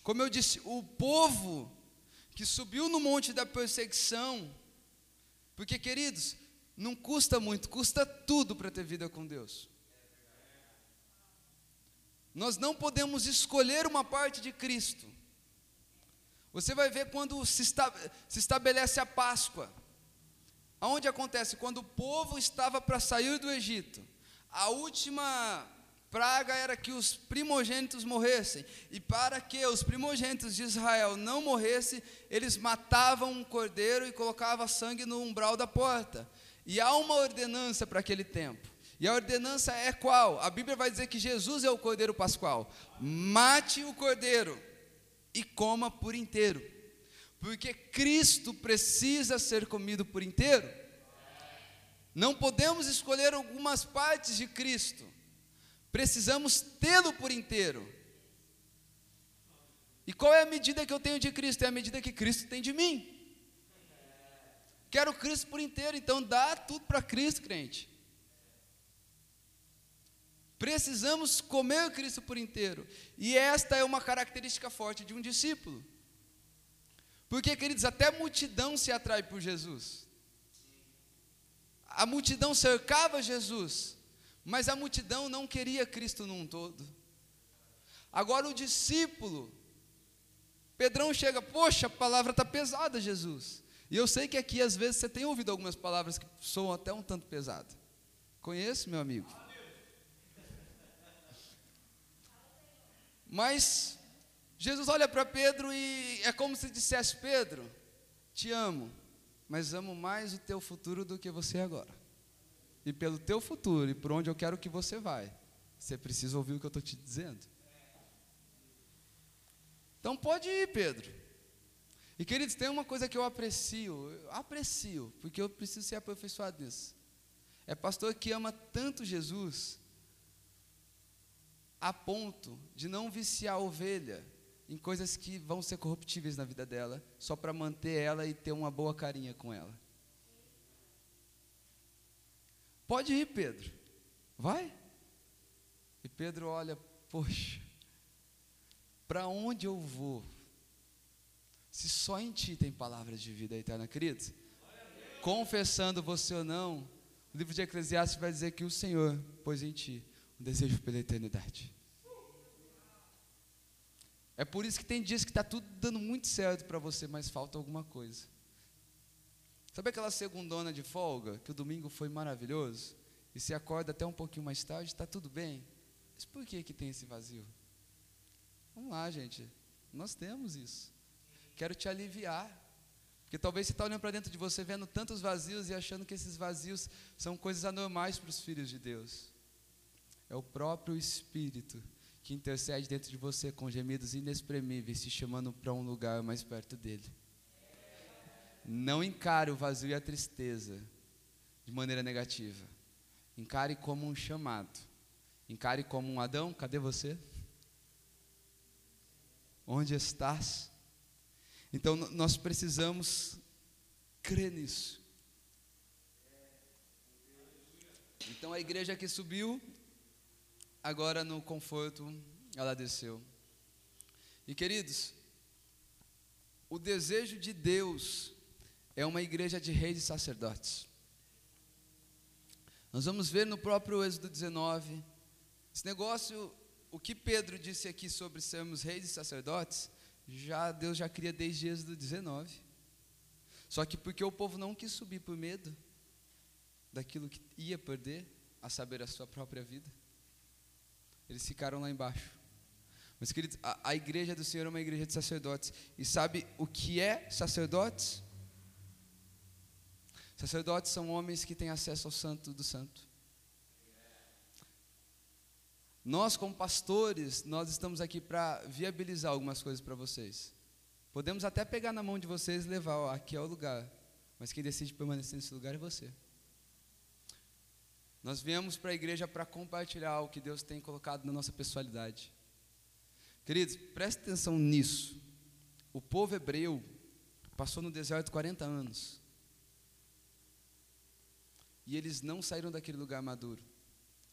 Como eu disse, o povo que subiu no monte da perseguição, porque queridos, não custa muito, custa tudo para ter vida com Deus. Nós não podemos escolher uma parte de Cristo. Você vai ver quando se, esta, se estabelece a Páscoa. Aonde acontece? Quando o povo estava para sair do Egito. A última praga era que os primogênitos morressem. E para que os primogênitos de Israel não morressem, eles matavam um cordeiro e colocavam sangue no umbral da porta. E há uma ordenança para aquele tempo. E a ordenança é qual? A Bíblia vai dizer que Jesus é o cordeiro pascual. Mate o cordeiro e coma por inteiro. Porque Cristo precisa ser comido por inteiro. Não podemos escolher algumas partes de Cristo. Precisamos tê-lo por inteiro. E qual é a medida que eu tenho de Cristo? É a medida que Cristo tem de mim. Quero Cristo por inteiro, então dá tudo para Cristo, crente. Precisamos comer Cristo por inteiro. E esta é uma característica forte de um discípulo. Porque, queridos, até a multidão se atrai por Jesus. A multidão cercava Jesus, mas a multidão não queria Cristo num todo. Agora o discípulo, Pedrão chega, poxa, a palavra está pesada, Jesus. E eu sei que aqui às vezes você tem ouvido algumas palavras que soam até um tanto pesado. Conheço, meu amigo. Mas Jesus olha para Pedro e é como se dissesse: Pedro, te amo, mas amo mais o teu futuro do que você agora. E pelo teu futuro e por onde eu quero que você vai, você precisa ouvir o que eu estou te dizendo. Então pode ir, Pedro. E queridos, tem uma coisa que eu aprecio, eu aprecio, porque eu preciso ser aperfeiçoado nisso. É pastor que ama tanto Jesus, a ponto de não viciar a ovelha em coisas que vão ser corruptíveis na vida dela, só para manter ela e ter uma boa carinha com ela. Pode ir, Pedro, vai. E Pedro olha, poxa, para onde eu vou? Se só em ti tem palavras de vida eterna, queridos. Confessando você ou não, O livro de Eclesiastes vai dizer que o Senhor pôs em ti um desejo pela eternidade. É por isso que tem dias que está tudo dando muito certo para você, mas falta alguma coisa. Sabe aquela segundona de folga, que o domingo foi maravilhoso? E se acorda até um pouquinho mais tarde, está tudo bem? Mas por que, que tem esse vazio? Vamos lá, gente. Nós temos isso. Quero te aliviar. Porque talvez você está olhando para dentro de você, vendo tantos vazios e achando que esses vazios são coisas anormais para os filhos de Deus. É o próprio Espírito que intercede dentro de você com gemidos inexprimíveis, te chamando para um lugar mais perto dele. Não encare o vazio e a tristeza de maneira negativa. Encare como um chamado. Encare como um Adão, cadê você? Onde estás? Então nós precisamos crer nisso. Então a igreja que subiu, agora no conforto, ela desceu. E queridos, o desejo de Deus é uma igreja de reis e sacerdotes. Nós vamos ver no próprio Êxodo 19, esse negócio, o que Pedro disse aqui sobre sermos reis e sacerdotes, já Deus já cria desde Êxodo 19. Só que porque o povo não quis subir por medo daquilo que ia perder, a saber a sua própria vida, eles ficaram lá embaixo. Mas queridos, a, a igreja do Senhor é uma igreja de sacerdotes. E sabe o que é sacerdotes? Sacerdotes são homens que têm acesso ao Santo do Santo. Nós, como pastores, nós estamos aqui para viabilizar algumas coisas para vocês. Podemos até pegar na mão de vocês e levar, ó, aqui é o lugar. Mas quem decide permanecer nesse lugar é você. Nós viemos para a igreja para compartilhar o que Deus tem colocado na nossa pessoalidade. Queridos, preste atenção nisso. O povo hebreu passou no deserto 40 anos. E eles não saíram daquele lugar maduro.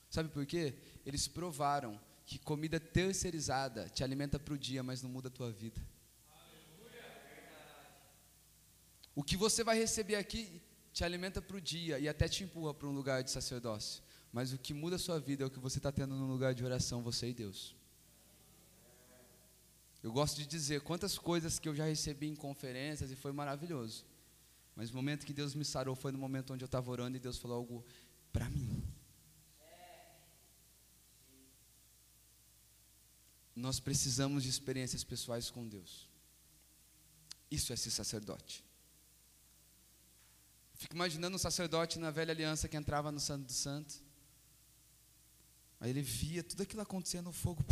Sabe por quê? Eles provaram que comida terceirizada te alimenta para o dia, mas não muda a tua vida. O que você vai receber aqui te alimenta para o dia e até te empurra para um lugar de sacerdócio. Mas o que muda a sua vida é o que você está tendo num lugar de oração, você e Deus. Eu gosto de dizer quantas coisas que eu já recebi em conferências e foi maravilhoso. Mas o momento que Deus me sarou foi no momento onde eu estava orando e Deus falou algo para mim. Nós precisamos de experiências pessoais com Deus. Isso é ser sacerdote. Fico imaginando um sacerdote na velha aliança que entrava no Santo do Santo. Aí ele via tudo aquilo acontecendo no fogo.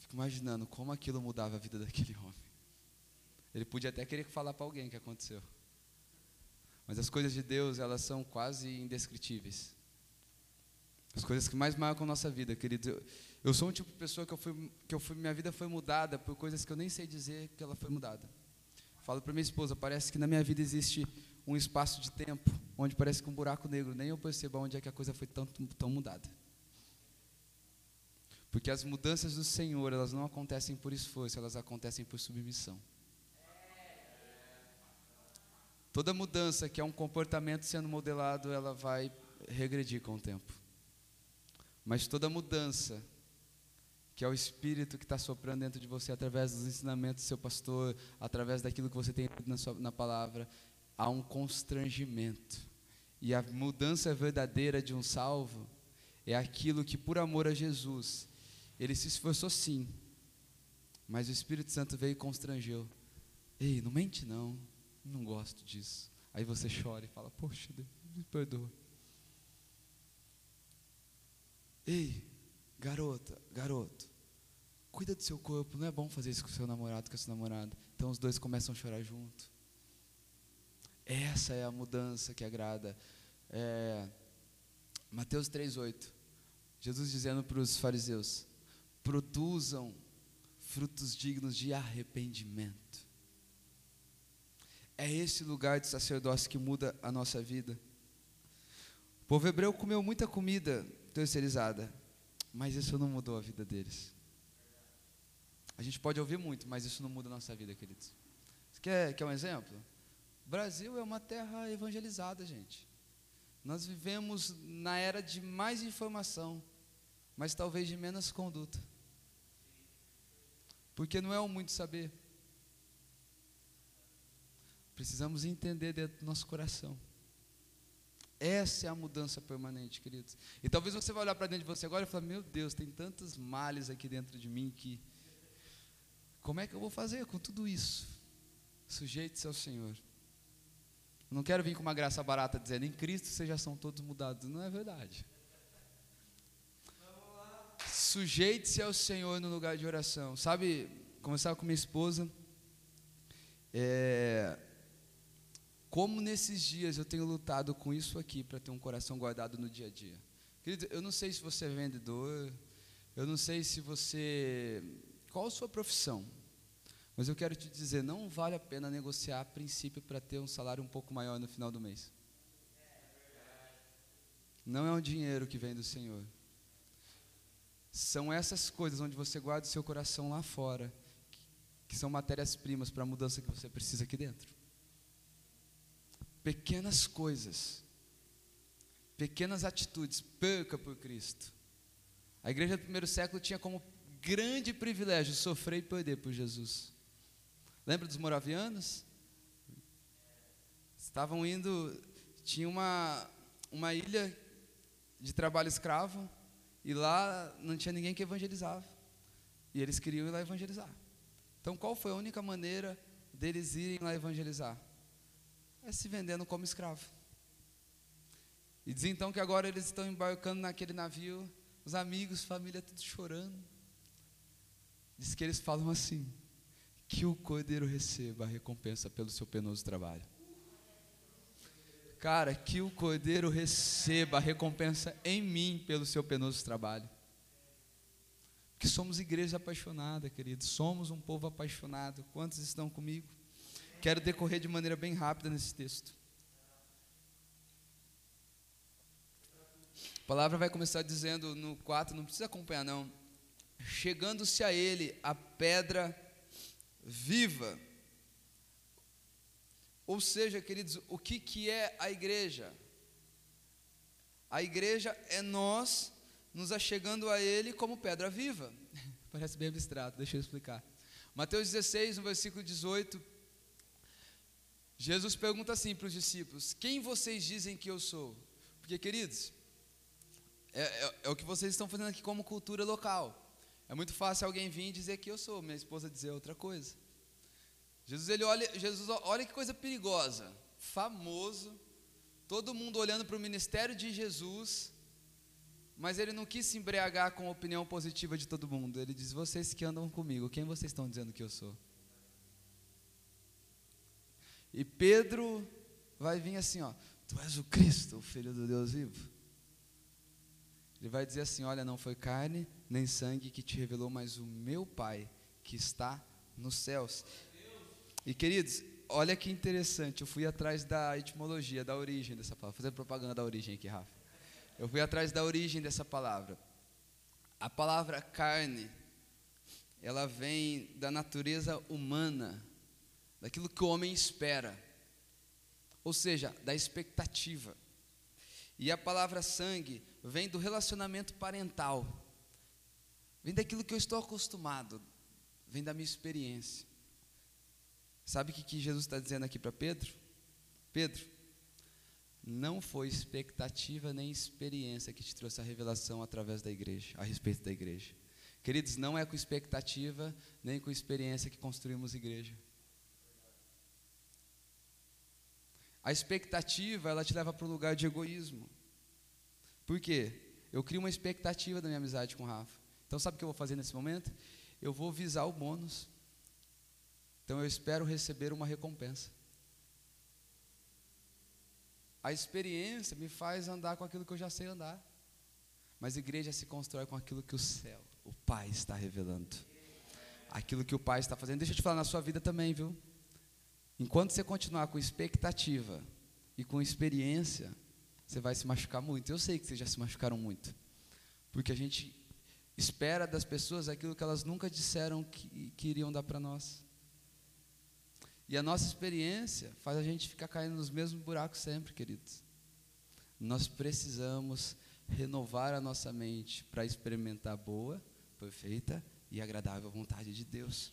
Fico imaginando como aquilo mudava a vida daquele [LAUGHS] homem. Ele podia até querer falar para alguém o que aconteceu. Mas as coisas de Deus, elas são quase indescritíveis. As coisas que mais marcam a nossa vida, queridos. Eu, eu sou um tipo de pessoa que eu fui, que eu fui, minha vida foi mudada por coisas que eu nem sei dizer que ela foi mudada. Falo para minha esposa, parece que na minha vida existe um espaço de tempo onde parece que um buraco negro, nem eu percebo onde é que a coisa foi tão, tão mudada. Porque as mudanças do Senhor, elas não acontecem por esforço, elas acontecem por submissão. Toda mudança que é um comportamento sendo modelado, ela vai regredir com o tempo. Mas toda mudança, que é o Espírito que está soprando dentro de você através dos ensinamentos do seu pastor, através daquilo que você tem na, sua, na palavra, há um constrangimento. E a mudança verdadeira de um salvo é aquilo que, por amor a Jesus, ele se esforçou sim, mas o Espírito Santo veio e constrangeu. Ei, não mente não não gosto disso. Aí você chora e fala, poxa, Deus, me perdoa. Ei, garota, garoto, cuida do seu corpo, não é bom fazer isso com seu namorado, com a sua namorada. Então os dois começam a chorar junto. Essa é a mudança que agrada. É, Mateus 3,8. Jesus dizendo para os fariseus: produzam frutos dignos de arrependimento. É esse lugar de sacerdócio que muda a nossa vida. O povo hebreu comeu muita comida terceirizada, mas isso não mudou a vida deles. A gente pode ouvir muito, mas isso não muda a nossa vida, queridos. Você quer, quer um exemplo? Brasil é uma terra evangelizada, gente. Nós vivemos na era de mais informação, mas talvez de menos conduta. Porque não é o muito saber. Precisamos entender dentro do nosso coração. Essa é a mudança permanente, queridos. E talvez você vai olhar para dentro de você agora e falar: Meu Deus, tem tantos males aqui dentro de mim que. Como é que eu vou fazer com tudo isso? Sujeite-se ao Senhor. Não quero vir com uma graça barata dizendo: Em Cristo vocês já são todos mudados. Não é verdade. Sujeite-se ao Senhor no lugar de oração. Sabe, começar com minha esposa. É, como nesses dias eu tenho lutado com isso aqui para ter um coração guardado no dia a dia. Querido, eu não sei se você é vendedor, eu não sei se você. Qual a sua profissão? Mas eu quero te dizer, não vale a pena negociar a princípio para ter um salário um pouco maior no final do mês. Não é um dinheiro que vem do Senhor. São essas coisas onde você guarda o seu coração lá fora, que, são matérias-primas para a mudança que você precisa aqui dentro. Pequenas coisas, pequenas atitudes, perca por Cristo. A igreja do primeiro século tinha como grande privilégio sofrer e perder por Jesus. Lembra dos moravianos? Estavam indo, tinha uma, uma ilha de trabalho escravo, e lá não tinha ninguém que evangelizava. E eles queriam ir lá evangelizar. Então, qual foi a única maneira deles irem lá evangelizar? É se vendendo como escravo. E diz então que agora eles estão embarcando naquele navio, os amigos, família, tudo chorando. Diz que eles falam assim: que o cordeiro receba a recompensa pelo seu penoso trabalho. Cara, que o cordeiro receba a recompensa em mim pelo seu penoso trabalho. Que somos igreja apaixonada, queridos. Somos um povo apaixonado. Quantos estão comigo? Quero decorrer de maneira bem rápida nesse texto. A palavra vai começar dizendo no 4, não precisa acompanhar não. Chegando-se a ele a pedra viva. Ou seja, queridos, o que, que é a igreja? A igreja é nós nos achegando a Ele como pedra viva. [LAUGHS] Parece bem abstrato, deixa eu explicar. Mateus 16, no versículo 18, Jesus pergunta assim para os discípulos: Quem vocês dizem que eu sou? Porque, queridos, é, é, é, o que vocês estão fazendo aqui como cultura local. É muito fácil alguém vir e dizer que eu sou, minha esposa dizer outra coisa. Jesus, ele olha, Jesus, olha que coisa perigosa. Famoso, todo mundo olhando para o ministério de Jesus, mas ele não quis se embriagar com a opinião positiva de todo mundo. Ele diz: Vocês que andam comigo, quem vocês estão dizendo que eu sou? E Pedro vai vir assim: ó, Tu és o Cristo, o Filho do Deus vivo. Ele vai dizer assim: Olha, não foi carne nem sangue que te revelou, mas o meu Pai que está nos céus. E queridos, olha que interessante, eu fui atrás da etimologia, da origem dessa palavra. Vou fazer propaganda da origem aqui, Rafa. Eu fui atrás da origem dessa palavra. A palavra carne, ela vem da natureza humana, daquilo que o homem espera, ou seja, da expectativa. E a palavra sangue vem do relacionamento parental, vem daquilo que eu estou acostumado, vem da minha experiência. Sabe o que, Jesus está dizendo aqui para Pedro? Pedro, não foi expectativa nem experiência que te trouxe a revelação através da igreja, a respeito da igreja. Queridos, não é com expectativa nem com experiência que construímos igreja. A expectativa, ela te leva para um lugar de egoísmo. Por quê? Eu crio uma expectativa da minha amizade com o Rafa. Então, sabe o que eu vou fazer nesse momento? Eu vou visar o bônus. Então eu espero receber uma recompensa. A experiência me faz andar com aquilo que eu já sei andar. Mas a igreja se constrói com aquilo que o céu, o Pai está revelando. Aquilo que o Pai está fazendo. Deixa eu te falar na sua vida também, viu? Enquanto você continuar com expectativa e com experiência, você vai se machucar muito. Eu sei que vocês já se machucaram muito. Porque a gente espera das pessoas aquilo que elas nunca disseram que, que iriam dar para nós. E a nossa experiência faz a gente ficar caindo nos mesmos buracos sempre, queridos. Nós precisamos renovar a nossa mente para experimentar a boa, perfeita e agradável vontade de Deus.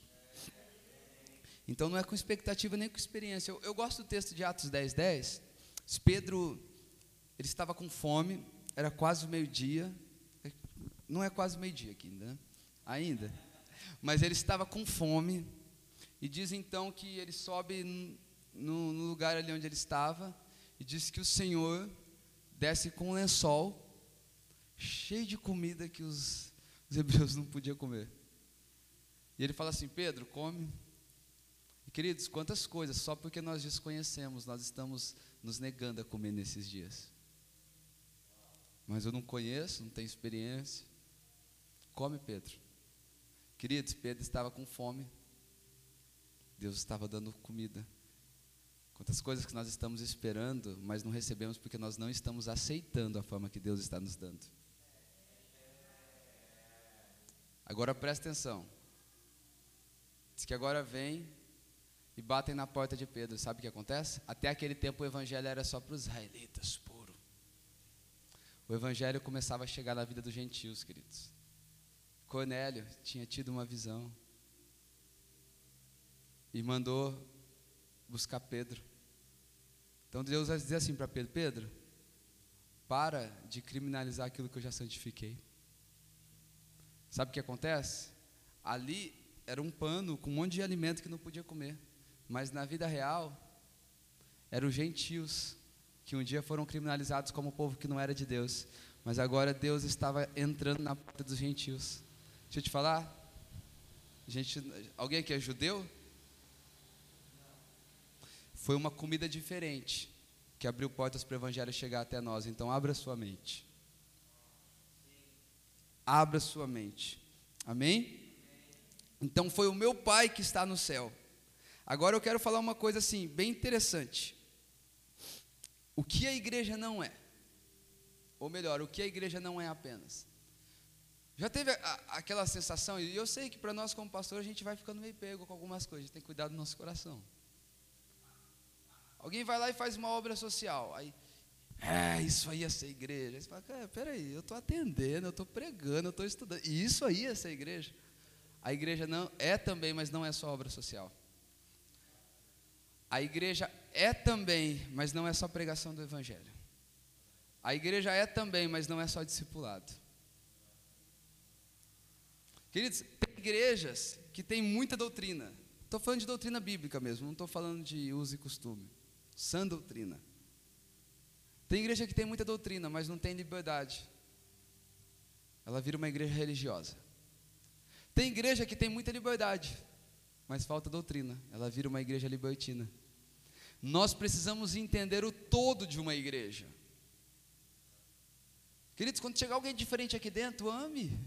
Então não é com expectativa nem com experiência. Eu, eu gosto do texto de Atos 10, 10. Pedro, ele estava com fome, era quase meio-dia. Não é quase meio-dia aqui ainda, né? Ainda. Mas ele estava com fome. E diz então que ele sobe no, no lugar ali onde ele estava. E diz que o Senhor desce com um lençol cheio de comida que os, os [LAUGHS] hebreus não podiam comer. E ele fala assim: Pedro, come. Queridos, quantas coisas, só porque nós desconhecemos, nós estamos nos negando a comer nesses dias. Mas eu não conheço, não tenho experiência. Come, Pedro. Queridos, Pedro estava com fome. Deus estava dando comida. Quantas coisas que nós estamos esperando, mas não recebemos porque nós não estamos aceitando a forma que Deus está nos dando. Agora presta atenção. Diz que agora vem e batem na porta de Pedro. Sabe o que acontece? Até aquele tempo o evangelho era só para os israelitas, puro. O evangelho começava a chegar na vida dos gentios, queridos. Cornélio tinha tido uma visão e mandou buscar Pedro. Então Deus vai dizer assim para Pedro: Pedro, para de criminalizar aquilo que eu já santifiquei. Sabe o que acontece? Ali era um pano com um monte de alimento que não podia comer. Mas na vida real, eram os gentios que um dia foram criminalizados como povo que não era de Deus. Mas agora Deus estava entrando na porta dos gentios. Deixa eu te falar. Gente, alguém aqui é judeu? Foi uma comida diferente que abriu portas para o evangelho chegar até nós. Então abra sua mente. Abra sua mente. Amém? Então foi o meu Pai que está no céu. Agora eu quero falar uma coisa assim, bem interessante. O que a igreja não é? Ou melhor, o que a igreja não é apenas? Já teve a, aquela sensação, e eu sei que para nós como pastor a gente vai ficando meio pego com algumas coisas, a gente tem que cuidar do nosso coração. Alguém vai lá e faz uma obra social, aí, é, isso aí é ser igreja. Aí você fala, peraí, eu estou atendendo, eu estou pregando, eu estou estudando, e isso aí é ser igreja. A igreja não é também, mas não é só obra social. A igreja é também, mas não é só pregação do evangelho. A igreja é também, mas não é só discipulado. Queridos, tem igrejas que têm muita doutrina. Estou falando de doutrina bíblica mesmo, não estou falando de uso e costume. Sã doutrina. Tem igreja que tem muita doutrina, mas não tem liberdade. Ela vira uma igreja religiosa. Tem igreja que tem muita liberdade, mas falta doutrina. Ela vira uma igreja libertina. Nós precisamos entender o todo de uma igreja. Queridos, quando chegar alguém diferente aqui dentro, ame.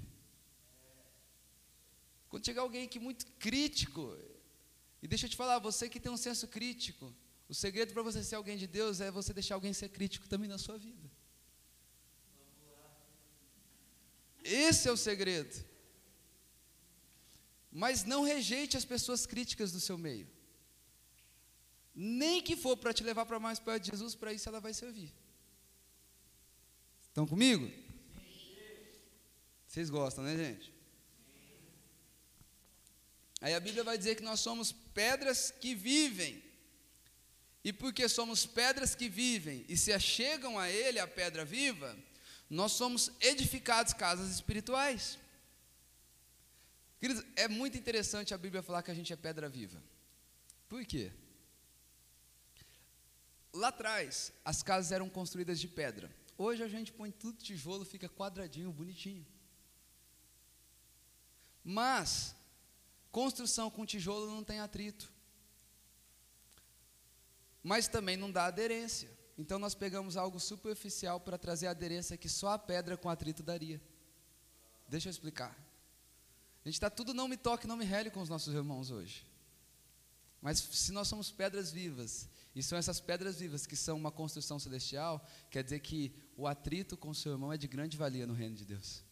Quando chegar alguém que é muito crítico, e deixa eu te falar, você que tem um senso crítico, o segredo para você ser alguém de Deus é você deixar alguém ser crítico também na sua vida. Esse é o segredo. Mas não rejeite as pessoas críticas do seu meio. Nem que for para te levar para mais perto de Jesus, para isso ela vai servir. Estão comigo? Vocês gostam, né, gente? Aí a Bíblia vai dizer que nós somos pedras que vivem. E porque somos pedras que vivem e se achegam a Ele, a pedra viva, nós somos edificados casas espirituais. Queridos, é muito interessante a Bíblia falar que a gente é pedra viva. Por quê? Lá atrás, as casas eram construídas de pedra. Hoje a gente põe tudo tijolo, fica quadradinho, bonitinho. Mas, construção com tijolo não tem atrito. Mas também não dá aderência. Então nós pegamos algo superficial para trazer a aderência que só a pedra com atrito daria. Deixa eu explicar. A gente está tudo não me toque, não me rele com os nossos irmãos hoje. Mas se nós somos pedras vivas, e são essas pedras vivas que são uma construção celestial, quer dizer que o atrito com seu irmão é de grande valia no reino de Deus.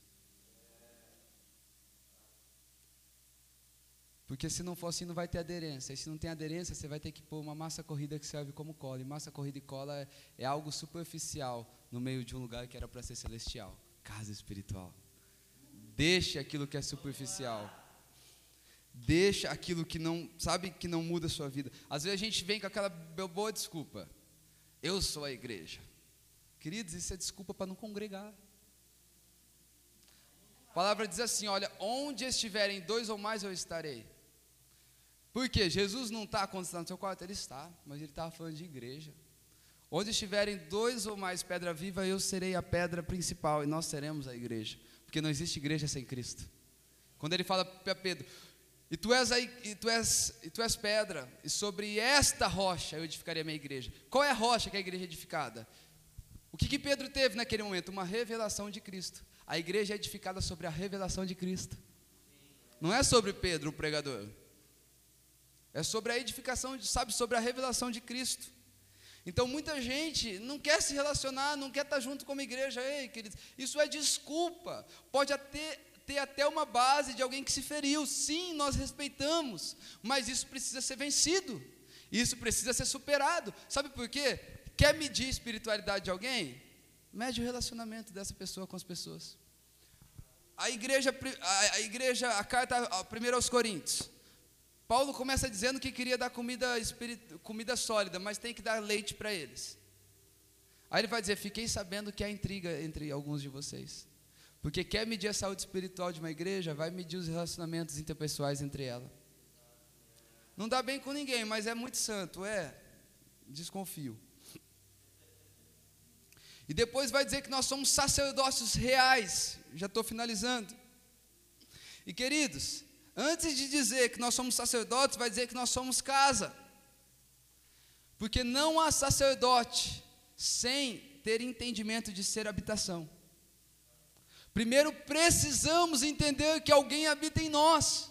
Porque se não for assim, não vai ter aderência. E se não tem aderência, você vai ter que pôr uma massa corrida que serve como cola. E massa corrida e cola é, é algo superficial no meio de um lugar que era para ser celestial casa espiritual. Deixe aquilo que é superficial. Deixa aquilo que não, sabe, que não muda a sua vida. Às vezes a gente vem com aquela boa desculpa. Eu sou a igreja. Queridos, isso é desculpa para não congregar. A palavra diz assim: olha, onde estiverem dois ou mais, eu estarei. Por quê? Jesus não está quando está no seu quarto, ele está, mas ele estava falando de igreja. Onde estiverem dois ou mais pedra viva, eu serei a pedra principal e nós seremos a igreja, porque não existe igreja sem Cristo. Quando ele fala para Pedro, e tu, és a, e, tu és, e tu és pedra, e sobre esta rocha eu edificarei a minha igreja. Qual é a rocha que a igreja é edificada? O que, que Pedro teve naquele momento? Uma revelação de Cristo. A igreja é edificada sobre a revelação de Cristo. Não é sobre Pedro, o pregador. É sobre a edificação, sabe, sobre a revelação de Cristo. Então muita gente não quer se relacionar, não quer estar junto com uma igreja. Ei, queridos, isso é desculpa. Pode até ter até uma base de alguém que se feriu. Sim, nós respeitamos, mas isso precisa ser vencido. Isso precisa ser superado. Sabe por quê? Quer medir a espiritualidade de alguém? Mede o relacionamento dessa pessoa com as pessoas. A igreja, a, igreja, a carta primeiro aos Coríntios. Paulo começa dizendo que queria dar comida, espirit, comida sólida, mas tem que dar leite para eles. Aí ele vai dizer: Fiquei sabendo que há intriga entre alguns de vocês. Porque quer medir a saúde espiritual de uma igreja, vai medir os relacionamentos interpessoais entre ela. Não dá bem com ninguém, mas é muito santo, é. Desconfio. E depois vai dizer que nós somos sacerdócios reais. Já estou finalizando. E queridos, antes de dizer que nós somos sacerdotes, vai dizer que nós somos casa. Porque não há sacerdote sem ter entendimento de ser habitação. Primeiro precisamos entender que alguém habita em nós.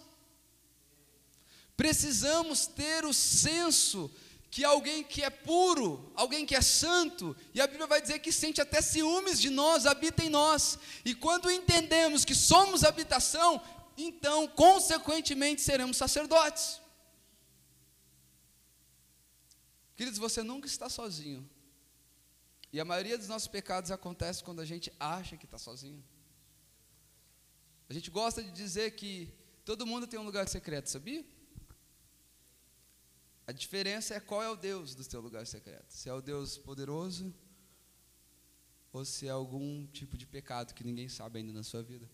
Precisamos ter o senso que alguém que é puro, alguém que é santo, e a Bíblia vai dizer que sente até ciúmes de nós, habita em nós. E quando entendemos que somos habitação, então, consequentemente, seremos sacerdotes. Queridos, você nunca está sozinho. E a maioria dos nossos pecados acontece quando a gente acha que está sozinho. A gente gosta de dizer que todo mundo tem um lugar secreto, sabia? A diferença é qual é o Deus do teu lugar secreto. Se é o Deus poderoso ou se é algum tipo de pecado que ninguém sabe ainda na sua vida.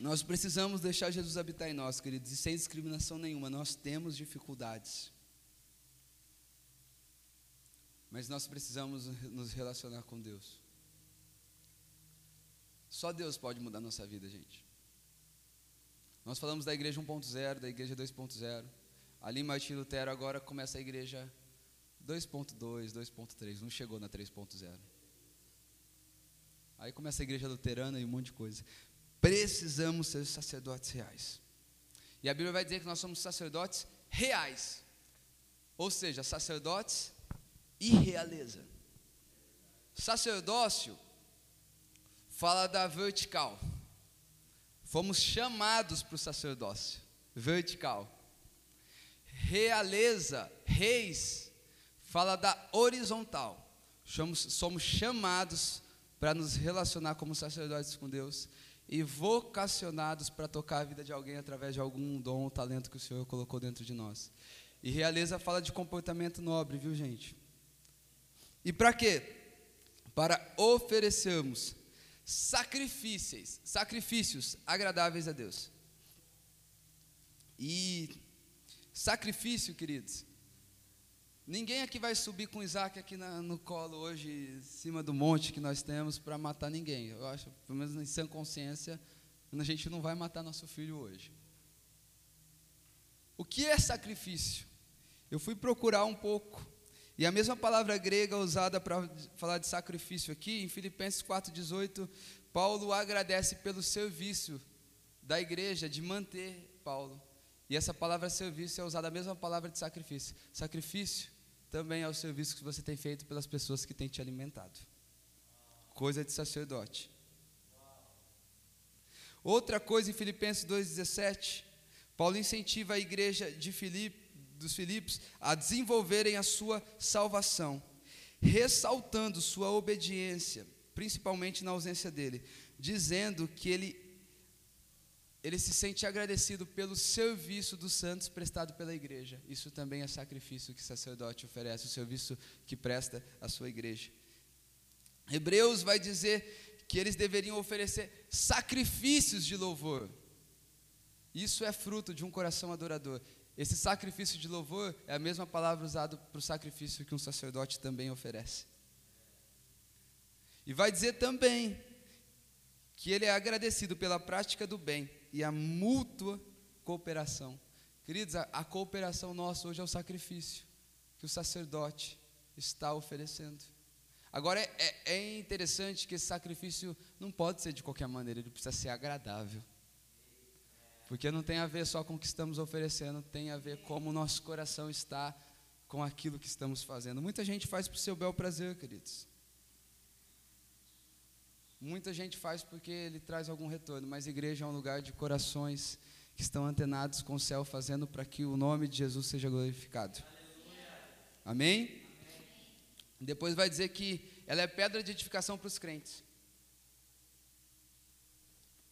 Nós precisamos deixar Jesus habitar em nós, queridos, e sem discriminação nenhuma. Nós temos dificuldades. Mas nós precisamos nos relacionar com Deus. Só Deus pode mudar a nossa vida, gente. Nós falamos da igreja 1.0, da igreja 2.0. Ali Martim Lutero agora começa a igreja 2.2, 2.3, não chegou na 3.0. Aí começa a igreja luterana e um monte de coisa. Precisamos ser sacerdotes reais. E a Bíblia vai dizer que nós somos sacerdotes reais. Ou seja, sacerdotes e realeza. Sacerdócio fala da vertical. Fomos chamados para o sacerdócio vertical. Realeza, reis, fala da horizontal. Somos, somos chamados para nos relacionar como sacerdotes com Deus e vocacionados para tocar a vida de alguém através de algum dom ou talento que o Senhor colocou dentro de nós. E realeza fala de comportamento nobre, viu, gente? E para quê? Para oferecermos sacrifícios, sacrifícios agradáveis a Deus. E sacrifício, queridos, ninguém aqui vai subir com Isaac aqui na, no colo hoje, em cima do monte que nós temos, para matar ninguém. Eu acho, pelo menos em sã consciência, a gente não vai matar nosso filho hoje. O que é sacrifício? Eu fui procurar um pouco e a mesma palavra grega usada para falar de sacrifício aqui, em Filipenses 4,18, Paulo agradece pelo serviço da igreja de manter Paulo. E essa palavra serviço é usada a mesma palavra de sacrifício. Sacrifício também é o serviço que você tem feito pelas pessoas que têm te alimentado. Coisa de sacerdote. Outra coisa em Filipenses 2,17, Paulo incentiva a igreja de Filipe, dos Filipos a desenvolverem a sua salvação, ressaltando sua obediência, principalmente na ausência dele, dizendo que ele, ele se sente agradecido pelo serviço dos santos prestado pela igreja. Isso também é sacrifício que o sacerdote oferece, o serviço que presta à sua igreja. Hebreus vai dizer que eles deveriam oferecer sacrifícios de louvor. Isso é fruto de um coração adorador. Esse sacrifício de louvor é a mesma palavra usada para o sacrifício que um sacerdote também oferece. E vai dizer também que ele é agradecido pela prática do bem e a mútua cooperação. Queridos, a, a cooperação nossa hoje é o sacrifício que o sacerdote está oferecendo. Agora é, é, é interessante que esse sacrifício não pode ser de qualquer maneira, ele precisa ser agradável. Porque não tem a ver só com o que estamos oferecendo, tem a ver como o nosso coração está com aquilo que estamos fazendo. Muita gente faz o seu bel prazer, queridos. Muita gente faz porque ele traz algum retorno, mas igreja é um lugar de corações que estão antenados com o céu, fazendo para que o nome de Jesus seja glorificado. Amém? Amém? Depois vai dizer que ela é pedra de edificação para os crentes,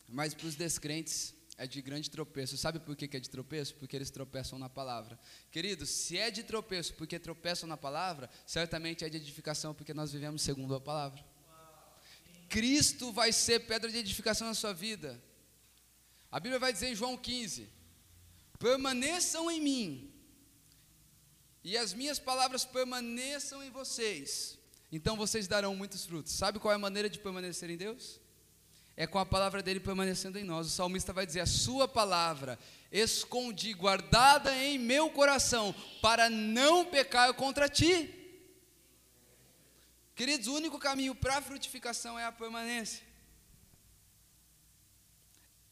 mas para os descrentes é de grande tropeço. Sabe por que é de tropeço? Porque eles tropeçam na palavra. Queridos, se é de tropeço porque tropeçam na palavra, certamente é de edificação porque nós vivemos segundo a palavra. Cristo vai ser pedra de edificação na sua vida. A Bíblia vai dizer em João 15: permaneçam em mim, e as minhas palavras permaneçam em vocês, então vocês darão muitos frutos. Sabe qual é a maneira de permanecer em Deus? É com a palavra dele permanecendo em nós. O salmista vai dizer: A sua palavra escondi, guardada em meu coração, para não pecar contra ti. Queridos, o único caminho para a frutificação é a permanência.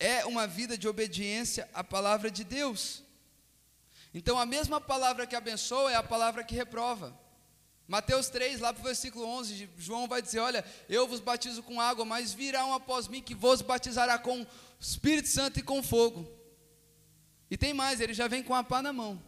É uma vida de obediência à palavra de Deus. Então, a mesma palavra que abençoa é a palavra que reprova. Mateus 3, lá para o versículo 11, João vai dizer: Olha, eu vos batizo com água, mas virá um após mim que vos batizará com Espírito Santo e com fogo. E tem mais, ele já vem com a pá na mão.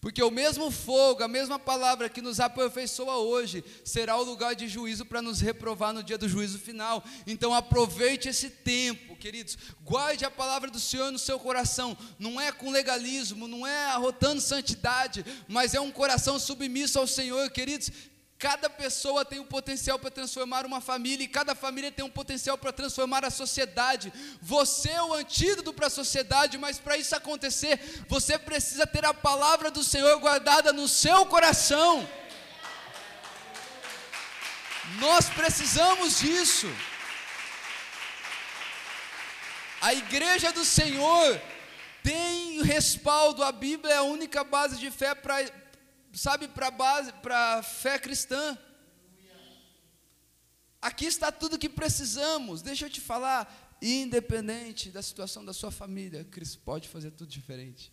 Porque o mesmo fogo, a mesma palavra que nos aperfeiçoa hoje, será o lugar de juízo para nos reprovar no dia do juízo final. Então aproveite esse tempo, queridos. Guarde a palavra do Senhor no seu coração. Não é com legalismo, não é arrotando santidade, mas é um coração submisso ao Senhor, queridos. Cada pessoa tem o um potencial para transformar uma família, e cada família tem um potencial para transformar a sociedade. Você é o antídoto para a sociedade, mas para isso acontecer, você precisa ter a palavra do Senhor guardada no seu coração. Nós precisamos disso. A igreja do Senhor tem respaldo, a Bíblia é a única base de fé para sabe, para base, para fé cristã. Aqui está tudo que precisamos. Deixa eu te falar, independente da situação da sua família, Cristo pode fazer tudo diferente.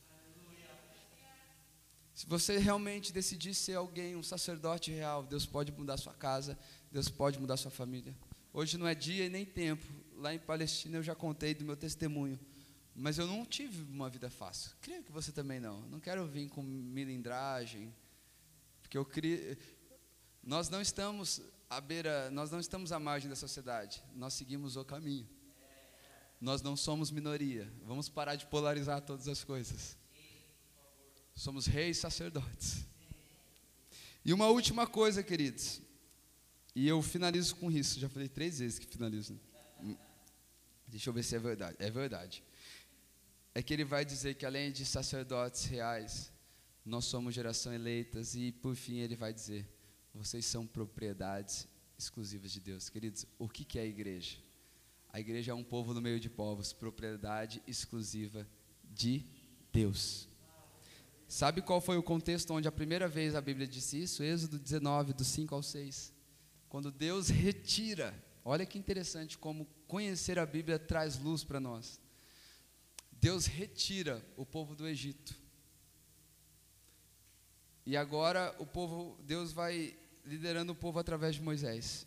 Se você realmente decidir ser alguém, um sacerdote real, Deus pode mudar sua casa, Deus pode mudar sua família. Hoje não é dia e nem tempo. Lá em Palestina eu já contei do meu testemunho. Mas eu não tive uma vida fácil. Creio que você também não. Não quero vir com milindragem, porque criei, nós não estamos à beira, nós não estamos à margem da sociedade, nós seguimos o caminho. Nós não somos minoria. Vamos parar de polarizar todas as coisas. Somos reis sacerdotes. E uma última coisa, queridos. E eu finalizo com isso. Já falei três vezes que finalizo. Deixa eu ver se é verdade. É verdade. É que ele vai dizer que além de sacerdotes reais, nós somos geração eleitas e por fim ele vai dizer: vocês são propriedades exclusivas de Deus. Queridos, o que, que é a igreja? A igreja é um povo no meio de povos, propriedade exclusiva de Deus. Sabe qual foi o contexto onde a primeira vez a Bíblia disse isso? Êxodo 19, do 5 ao 6. Quando Deus retira, olha que interessante como conhecer a Bíblia traz luz para nós. Deus retira o povo do Egito e agora o povo, Deus vai liderando o povo através de Moisés.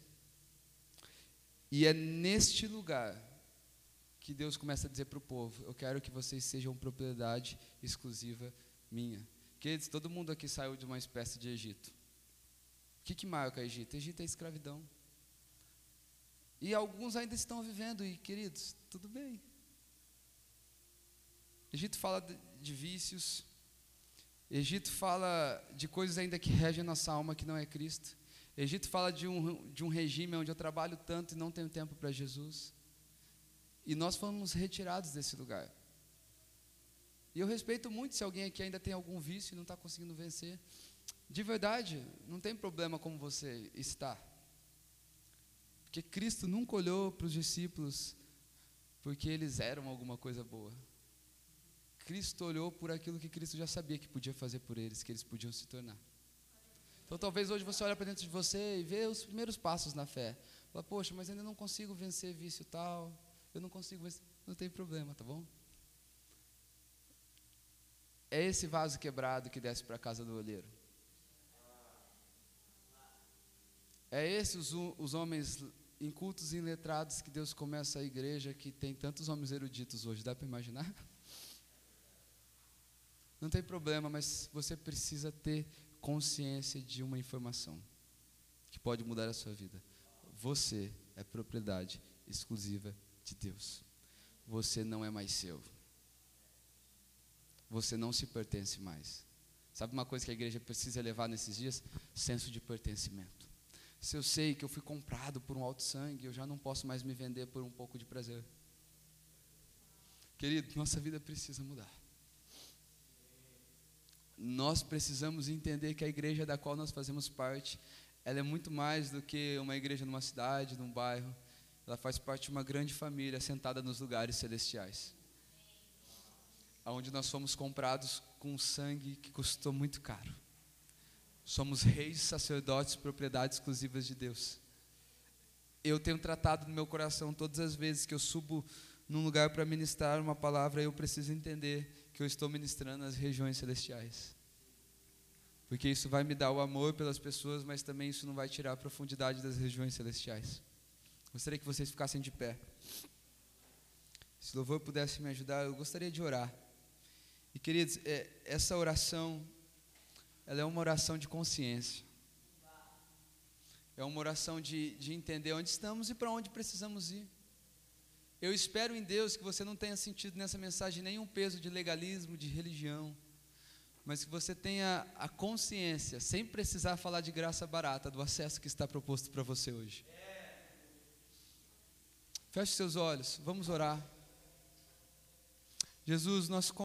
E é neste lugar que Deus começa a dizer para o povo: Eu quero que vocês sejam propriedade exclusiva minha. Queridos, todo mundo aqui saiu de uma espécie de Egito. O que, que marca Egito? Egito é escravidão. E alguns ainda estão vivendo, e queridos, tudo bem. Egito fala de, de vícios, Egito fala de coisas ainda que regem nossa alma que não é Cristo. Egito fala de um, de um regime onde eu trabalho tanto e não tenho tempo para Jesus. E nós fomos retirados desse lugar. E eu respeito muito se alguém aqui ainda tem algum vício e não está conseguindo vencer. De verdade, não tem problema como você está. Porque Cristo nunca olhou para os discípulos porque eles eram alguma coisa boa. Cristo olhou por aquilo que Cristo já sabia que podia fazer por eles, que eles podiam se tornar. Então talvez hoje você olhe para dentro de você e vê os primeiros passos na fé. Fala, poxa, mas ainda não consigo vencer vício tal, eu não consigo vencer. Não tem problema, tá bom? É esse vaso quebrado que desce para a casa do olheiro. É esses os, os homens incultos e letrados que Deus começa a igreja que tem tantos homens eruditos hoje, dá para imaginar? [LAUGHS] Não tem problema, mas você precisa ter consciência de uma informação que pode mudar a sua vida. Você é propriedade exclusiva de Deus. Você não é mais seu. Você não se pertence mais. Sabe uma coisa que a igreja precisa levar nesses dias? Senso de pertencimento. Se eu sei que eu fui comprado por um alto sangue, eu já não posso mais me vender por um pouco de prazer. Querido, nossa vida precisa mudar nós precisamos entender que a igreja da qual nós fazemos parte, ela é muito mais do que uma igreja numa cidade, num bairro. Ela faz parte de uma grande família sentada nos lugares celestiais. Onde nós fomos comprados com sangue que custou muito caro. Somos reis, sacerdotes, propriedades exclusivas de Deus. Eu tenho tratado no meu coração todas as vezes que eu subo num lugar para ministrar uma palavra, eu preciso entender que eu estou ministrando nas regiões celestiais. Porque isso vai me dar o amor pelas pessoas, mas também isso não vai tirar a profundidade das regiões celestiais. Gostaria que vocês ficassem de pé. Se o louvor pudesse me ajudar, eu gostaria de orar. E queridos, é, essa oração, ela é uma oração de consciência. É uma oração de, de entender onde estamos e para onde precisamos ir. Eu espero em Deus que você não tenha sentido nessa mensagem nenhum peso de legalismo, de religião, mas que você tenha a consciência, sem precisar falar de graça barata, do acesso que está proposto para você hoje. Feche seus olhos, vamos orar. Jesus, nós